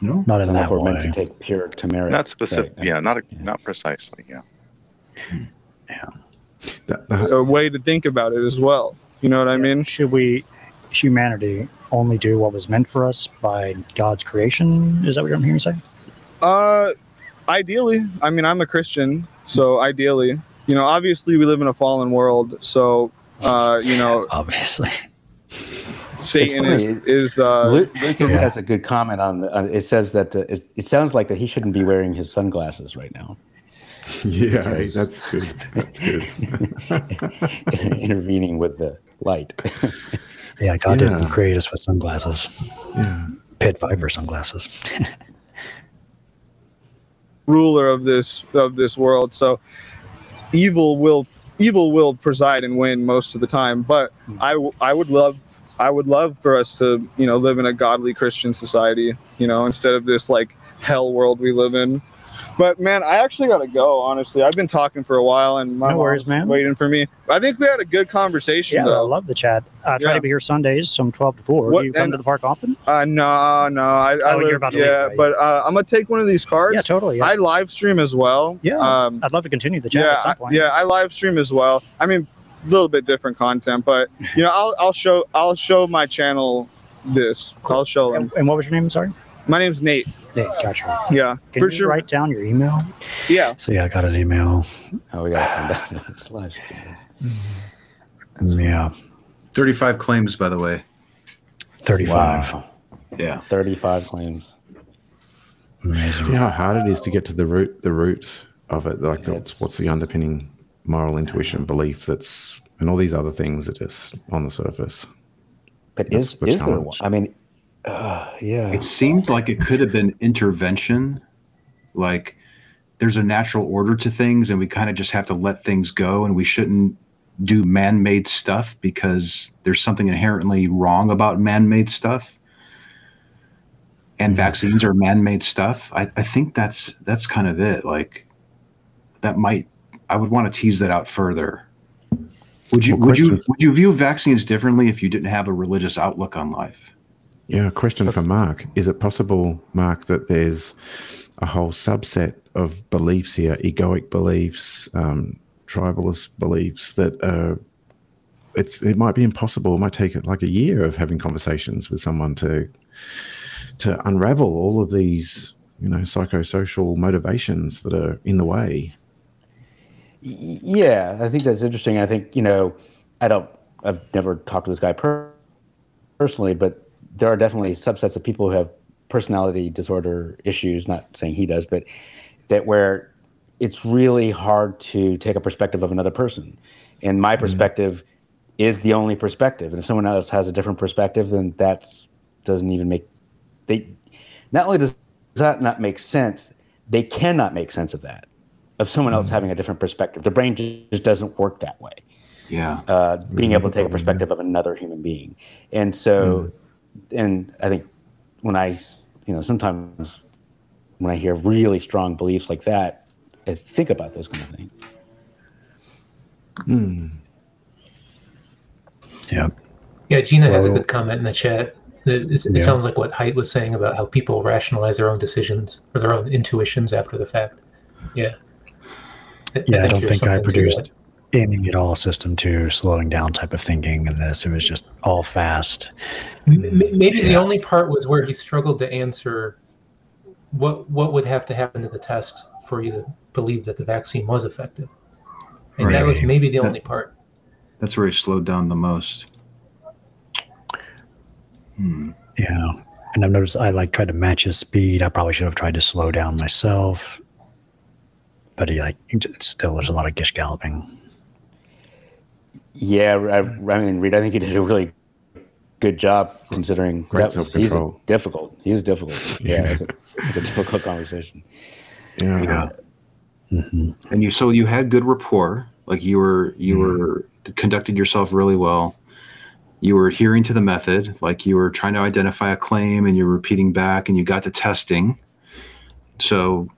No. Not I in don't know if that we're meant to take pure turmeric. Not specific. Right. Yeah, not Yeah. not precisely. Yeah. That, that, a way to think about it as well you know what i mean should we humanity only do what was meant for us by God's creation? Is that what I'm hearing you say? Uh, ideally, I mean, I'm a Christian, so ideally, you know, obviously we live in a fallen world, so uh, you know, Obviously. Satan is is uh, Lu- Lucas Yeah. has a good comment on. The, on it says that uh, it, it sounds like that he shouldn't be wearing his sunglasses right now. yeah, Because- that's good. That's good. intervening with the light. Yeah, God Yeah. didn't create us with sunglasses. yeah. Pit Viper sunglasses. ruler of this of this world. So evil will evil will preside and win most of the time. But hmm. I w- I would love I would love for us to you know live in a godly Christian society. You know, instead of this like hell world we live in. But man, I actually gotta go. Honestly, I've been talking for a while, and my No worries, man. waiting for me. I think we had a good conversation Yeah, I love the chat. I try Yeah. to be here Sundays from 12 to 4. What- do you come and- to the park often? Uh, no, no, I, I Oh, you're about to yeah, leave, right? but uh, I'm gonna take one of these cards. Yeah, totally. Yeah. I live stream as well. Yeah, Um, I'd love to continue the chat yeah, at some I- point. yeah, I live stream as well. I mean, a little bit different content, but you know, I'll I'll show I'll show my channel this. I'll show him. And, and what was your name? Sorry. My name's Nate. Nate. Gotcha. Yeah, Can for you sure. write down your email? Yeah, So yeah, I got his email. Oh, we gotta find out. Slash. Mm-hmm. Yeah, 35 claims, by the way. 35. Wow. Yeah. 35 claims. Amazing. See how hard it is to get to the root, the root of it. Like, It's- that's what's the underpinning moral intuition belief that's, and all these other things are just on the surface. But That's is the is there one? I mean, uh, yeah. It seemed like it could have been intervention. Like there's a natural order to things, and we kind of just have to let things go, and we shouldn't do man made stuff because there's something inherently wrong about man made stuff. And vaccines are man made stuff. I, I think that's that's kind of it. Like that might I would want to tease that out further. Would you Well, would you would you view vaccines differently if you didn't have a religious outlook on life? Yeah, a question for Mark. Is it possible, Mark, that there's a whole subset of beliefs here, egoic beliefs, um, tribalist beliefs that uh, it's it might be impossible. It might take like a year of having conversations with someone to to unravel all of these, you know, psychosocial motivations that are in the way. Yeah, I think that's interesting. I think you know, I don't. I've never talked to this guy per- personally, but there are definitely subsets of people who have personality disorder issues. Not saying he does, but that where it's really hard to take a perspective of another person, and my perspective is the only perspective. And if someone else has a different perspective, then that doesn't even make they. Not only does that not make sense, they cannot make sense of that of someone else having a different perspective. The brain just doesn't work that way. Yeah. Uh, being able to take a perspective of another human being, and so, and I think when I, you know, sometimes when I hear really strong beliefs like that, I think about those kind of things. Hmm. Yeah. Yeah, Gina has a good comment in the chat. It, it Yeah. sounds like what Haidt was saying about how people rationalize their own decisions or their own intuitions after the fact. Yeah. Yeah, I don't think I something to produced any at all system two slowing down type of thinking in this. It was just all fast. that. M- Maybe the only part was where he struggled to answer what what would have to happen to the test for you to believe that the vaccine was effective. And that was maybe the Yeah. only part. That's where he slowed down the most. Hmm. Yeah. And I've noticed I like tried to match his speed. I probably should have tried to slow down myself. But he like still there's a lot of gish galloping. Yeah, I, I mean, Reid, I think he did a really good job considering Great that was- he's difficult. He was difficult. Yeah, Yeah. It's, a, it's a difficult conversation. Yeah. Yeah. hmm And you so you had good rapport. Like you were you were conducted yourself really well. You were adhering to the method. Like you were trying to identify a claim and you're repeating back and you got to testing. So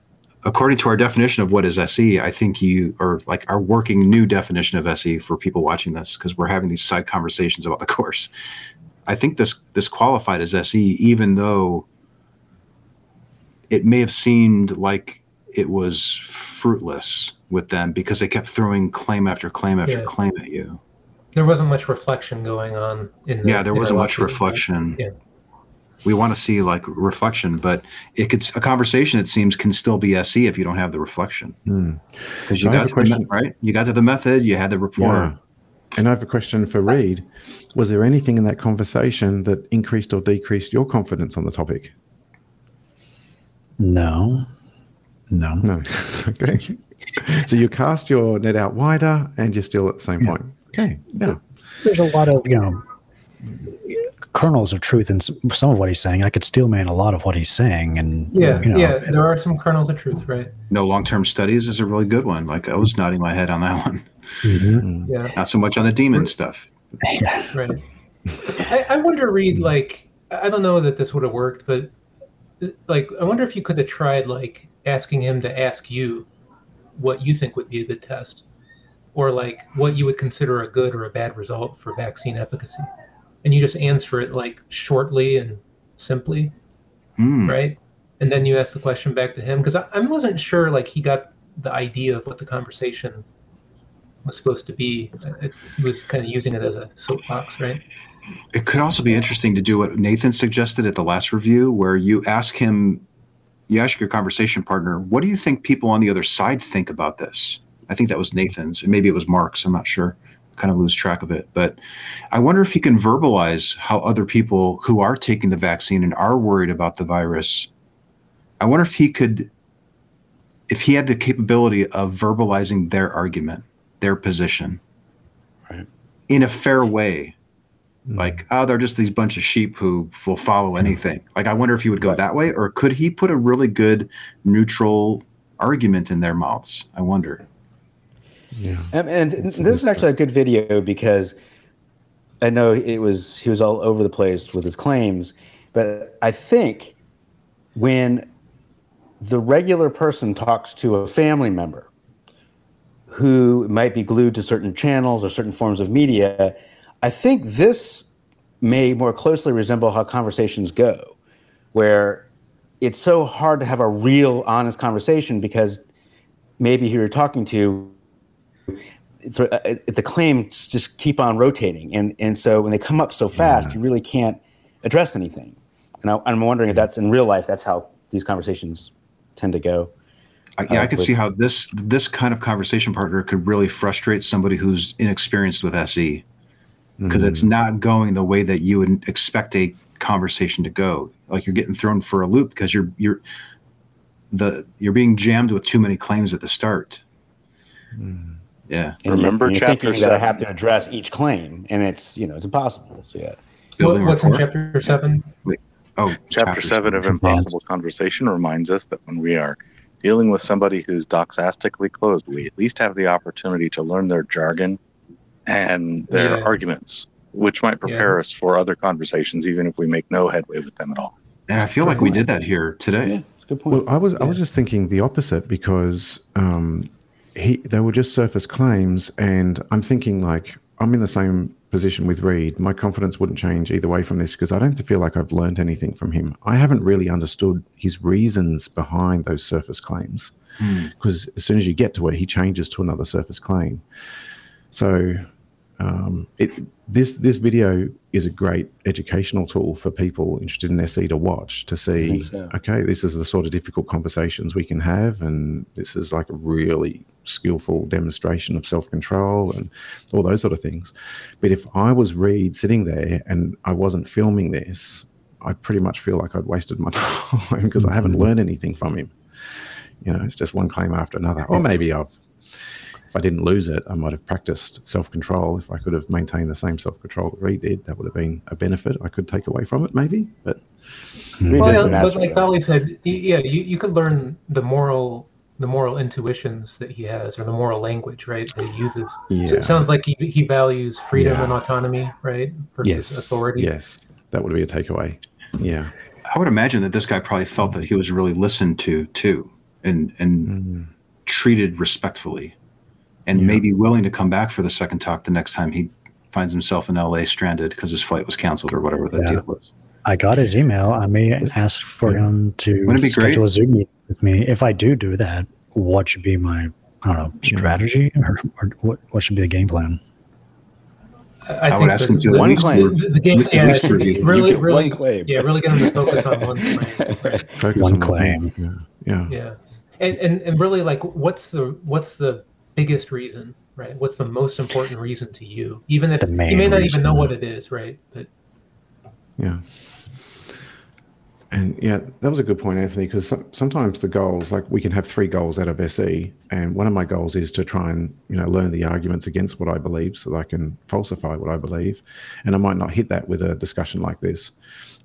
according to our definition of what is SE, I think you are like our working new definition of SE for people watching this because we're having these side conversations about the course. I think this this qualified as SE, even though it may have seemed like it was fruitless with them because they kept throwing claim after claim after Yeah. claim at you. There wasn't much reflection going on in the, Yeah, there wasn't much reflection. Yeah. We want to see like reflection, but it could a conversation. It seems can still be SE if you don't have the reflection Hmm. because you I got a to the me- question. right. You got to the method. You had the rapport. Yeah. And I have a question for Reid. Was there anything in that conversation that increased or decreased your confidence on the topic? No. No. No. okay. So you cast your net out wider and you're still at the same Yeah. point. Okay. Yeah. There's a lot of, you know, kernels of truth in some of what he's saying. I could steel man a lot of what he's saying and Yeah, you know, yeah, there are some kernels of truth, right? No long term studies is a really good one. Like I was nodding my head on that one. mhm. Yeah, Not so much on the demon stuff. yeah. right. I, I wonder, Reid, like, I don't know that this would have worked, but like, I wonder if you could have tried, like, asking him to ask you what you think would be a good test, or like what you would consider a good or a bad result for vaccine efficacy, and you just answer it like shortly and simply, Hmm. right? And then you ask the question back to him because I, I wasn't sure, like, he got the idea of what the conversation was supposed to be. It, was kind of using it as a soapbox, right? It could also be interesting to do what Nathan suggested at the last review, where you ask him, you ask your conversation partner, what do you think people on the other side think about this? I think that was Nathan's, and maybe it was Mark's. I'm not sure. Kind of lose track of it, but I wonder if he can verbalize how other people who are taking the vaccine and are worried about the virus. I wonder if he could, if he had the capability of verbalizing their argument, their position, Right. in a fair way Mm. like oh they're just these bunch of sheep who will follow anything like i wonder if he would go Right. that way or could he put a really good neutral argument in their mouths i wonder Yeah. Um, and th- this is actually a good video because I know it was he was all over the place with his claims, but I think when the regular person talks to a family member who might be glued to certain channels or certain forms of media, I think this may more closely resemble how conversations go, where it's so hard to have a real, honest conversation because maybe who you're talking to Uh, uh, the claims just keep on rotating, and and so when they come up so fast, you really can't address anything. And I, I'm wondering if that's in real life. That's how these conversations tend to go. I, yeah Uh, i could with- see how this this kind of conversation partner could really frustrate somebody who's inexperienced with se because it's mm-hmm. not going the way that you would expect a conversation to go. Like you're getting thrown for a loop because you're you're the you're being jammed with too many claims at the start mm. Yeah. And Remember you, and you're chapter thinking that I have to address each claim, and it's you know it's impossible. So yeah, What, what's in chapter seven? oh Chapter seven of Impossible Conversation reminds us that when we are dealing with somebody who's doxastically closed, we at least have the opportunity to learn their jargon and their Yeah. arguments, which might prepare us for other conversations, even if we make no headway with them at all. and i feel like we did that here today. Yeah, it's a good point. Well, I was I was just thinking the opposite because um, he they were just surface claims, and I'm thinking like I'm in the same position with Reid. My confidence wouldn't change either way from this because I don't feel like I've learned anything from him. I haven't really understood his reasons behind those surface claims Hmm. because as soon as you get to it, he changes to another surface claim. So um, it this this video is a great educational tool for people interested in SE to watch to see. so. Okay, this is the sort of difficult conversations we can have, and this is like a really skillful demonstration of self control and all those sort of things. But if I was Reid sitting there and I wasn't filming this, I pretty much feel like I'd wasted my time because I haven't learned anything from him. You know, it's just one claim after another. Or maybe I've if I didn't lose it, I might have practiced self control. If I could have maintained the same self control that Reid did, that would have been a benefit I could take away from it, maybe. But Reid Well, yeah, but like. Dali said, yeah, you, you could learn the moral the moral intuitions that he has or the moral language, right, that he uses. So yeah, it sounds like he, he values freedom Yeah. and autonomy, right, versus yes, authority. yes, that would be a takeaway. Yeah, I would imagine that this guy probably felt that he was really listened to too, and and Mm. treated respectfully, and Yeah. maybe willing to come back for the second talk the next time he finds himself in L.A. stranded because his flight was canceled or whatever that Yeah. deal was. I got his email. I may ask for Yeah. him to Wouldn't great? schedule a Zoom meeting with me. If I do do that, what should be my I don't know Yeah. strategy or, or what what should be the game plan? I, I, would think ask the- him to the- One claim. The, the game, at yeah, least it should be review. really, get really, one claim. yeah, really get him to focus on one claim. focus One on the claim. thing. Yeah, yeah. Yeah, and, and and really, like, what's the what's the biggest reason, right? What's the most important reason to you? Even if you may not reason. even know what it is, right? But Yeah. And yeah, that was a good point, Anthony, because sometimes the goals, like we can have three goals out of SE, and one of my goals is to try and you know learn the arguments against what I believe, so that I can falsify what I believe, and I might not hit that with a discussion like this.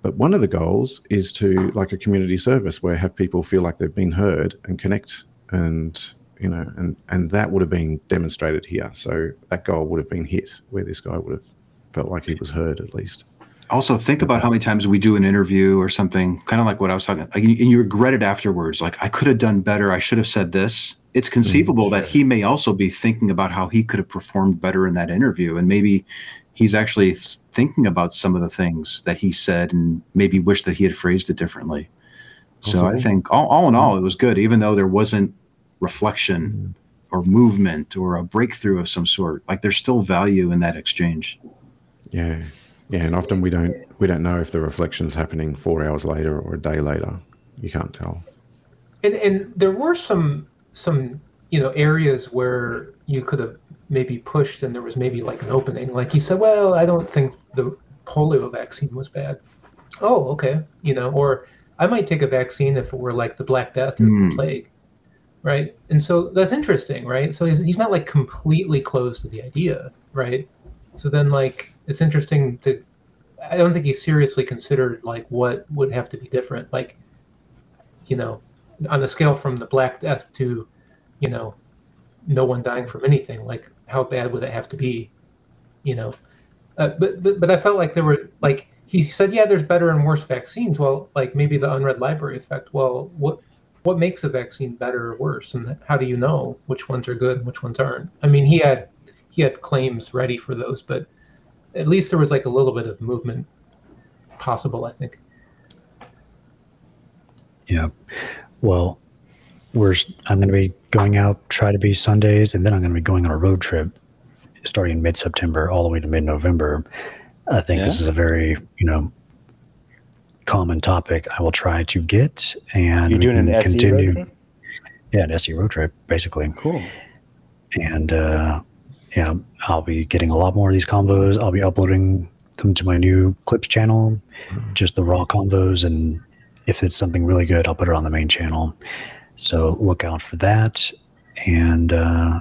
But one of the goals is to like a community service where have people feel like they've been heard and connect, and you know, and and that would have been demonstrated here. So that goal would have been hit, where this guy would have felt like he was heard at least. Also, think about how many times we do an interview or something, kind of like what I was talking, like, and you regret it afterwards. Like, I could have done better. I should have said this. It's conceivable mm-hmm. that he may also be thinking about how he could have performed better in that interview, and maybe he's actually thinking about some of the things that he said, and maybe wish that he had phrased it differently. So I think, all, all in mm-hmm. all, it was good, even though there wasn't reflection or movement or a breakthrough of some sort. Like, there's still value in that exchange. Yeah. Yeah, and often we don't we don't know if the reflection's happening four hours later or a day later. You can't tell. And and there were some some you know areas where you could have maybe pushed and there was maybe like an opening. Like he said, well, I don't think the polio vaccine was bad. Oh, okay. You know, or I might take a vaccine if it were like the Black Death or Hmm. the plague. Right. And so that's interesting, right? So he's, he's not like completely closed to the idea, right? So then, like, it's interesting to, I don't think he seriously considered like what would have to be different. Like, you know, on the scale from the Black Death to, you know, no one dying from anything, like, how bad would it have to be? You know, uh, but, but but I felt like there were like he said, yeah, there's better and worse vaccines. Well, like maybe the unread library effect. Well, what what makes a vaccine better or worse, and how do you know which ones are good and which ones aren't? I mean, he had he had claims ready for those, but at least there was like a little bit of movement possible. I think. Yeah. Well, we're I'm going to be going out, try to be Sundays, and then I'm going to be going on a road trip starting mid September all the way to mid November. I think this is a very you know common topic. I will try to get and You're doing an SE road trip? Yeah, an SE road trip basically. Cool. and uh, yeah, I'll be getting a lot more of these convos. I'll be uploading them to my new clips channel, just the raw convos, and if it's something really good, I'll put it on the main channel. So look out for that. And uh,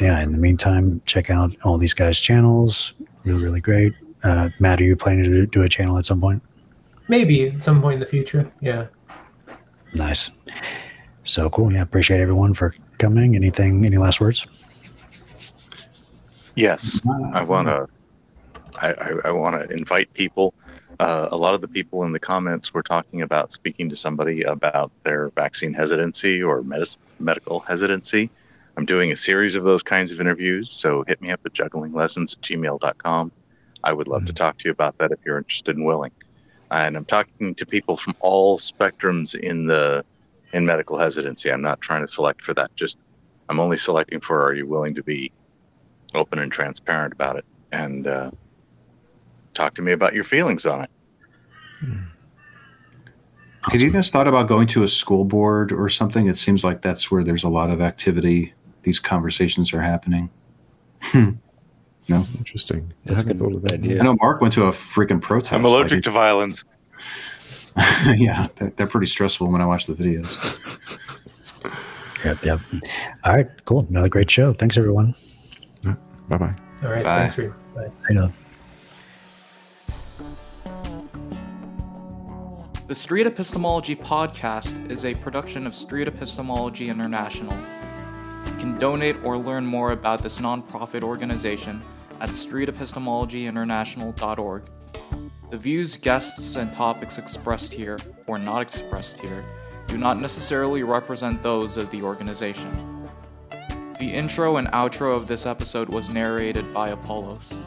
yeah, in the meantime, check out all these guys' channels. Really, really great. Uh, Matt, are you planning to do a channel at some point? Maybe at some point in the future. Yeah. Nice. So cool. Yeah, appreciate everyone for coming. Anything? Any last words? Yes, I want to. I, I, I want to invite people. Uh, a lot of the people in the comments were talking about speaking to somebody about their vaccine hesitancy or medis- medical hesitancy. I'm doing a series of those kinds of interviews, so hit me up at jugglinglessons at gmail.com. I would love to talk to you about that if you're interested and willing. And I'm talking to people from all spectrums in the in medical hesitancy. I'm not trying to select for that. Just I'm only selecting for are you willing to be open and transparent about it and uh, talk to me about your feelings on it. Have you guys thought about going to a school board or something? It seems like that's where there's a lot of activity. These conversations are happening. No, Interesting. I That's a haven't good thought of that. idea. I know Mark went to a freaking protest. I'm allergic to violence. yeah, they're, they're pretty stressful when I watch the videos. Yep, yep. All right, cool. Another great show. Thanks, everyone. Bye bye. All right. Bye. Thanks, Reid. Bye. I know. The Street Epistemology Podcast is a production of Street Epistemology International. You can donate or learn more about this nonprofit organization at streetepistemologyinternational.org. The views, guests, and topics expressed here, or not expressed here, do not necessarily represent those of the organization. The intro and outro of this episode was narrated by Apollos.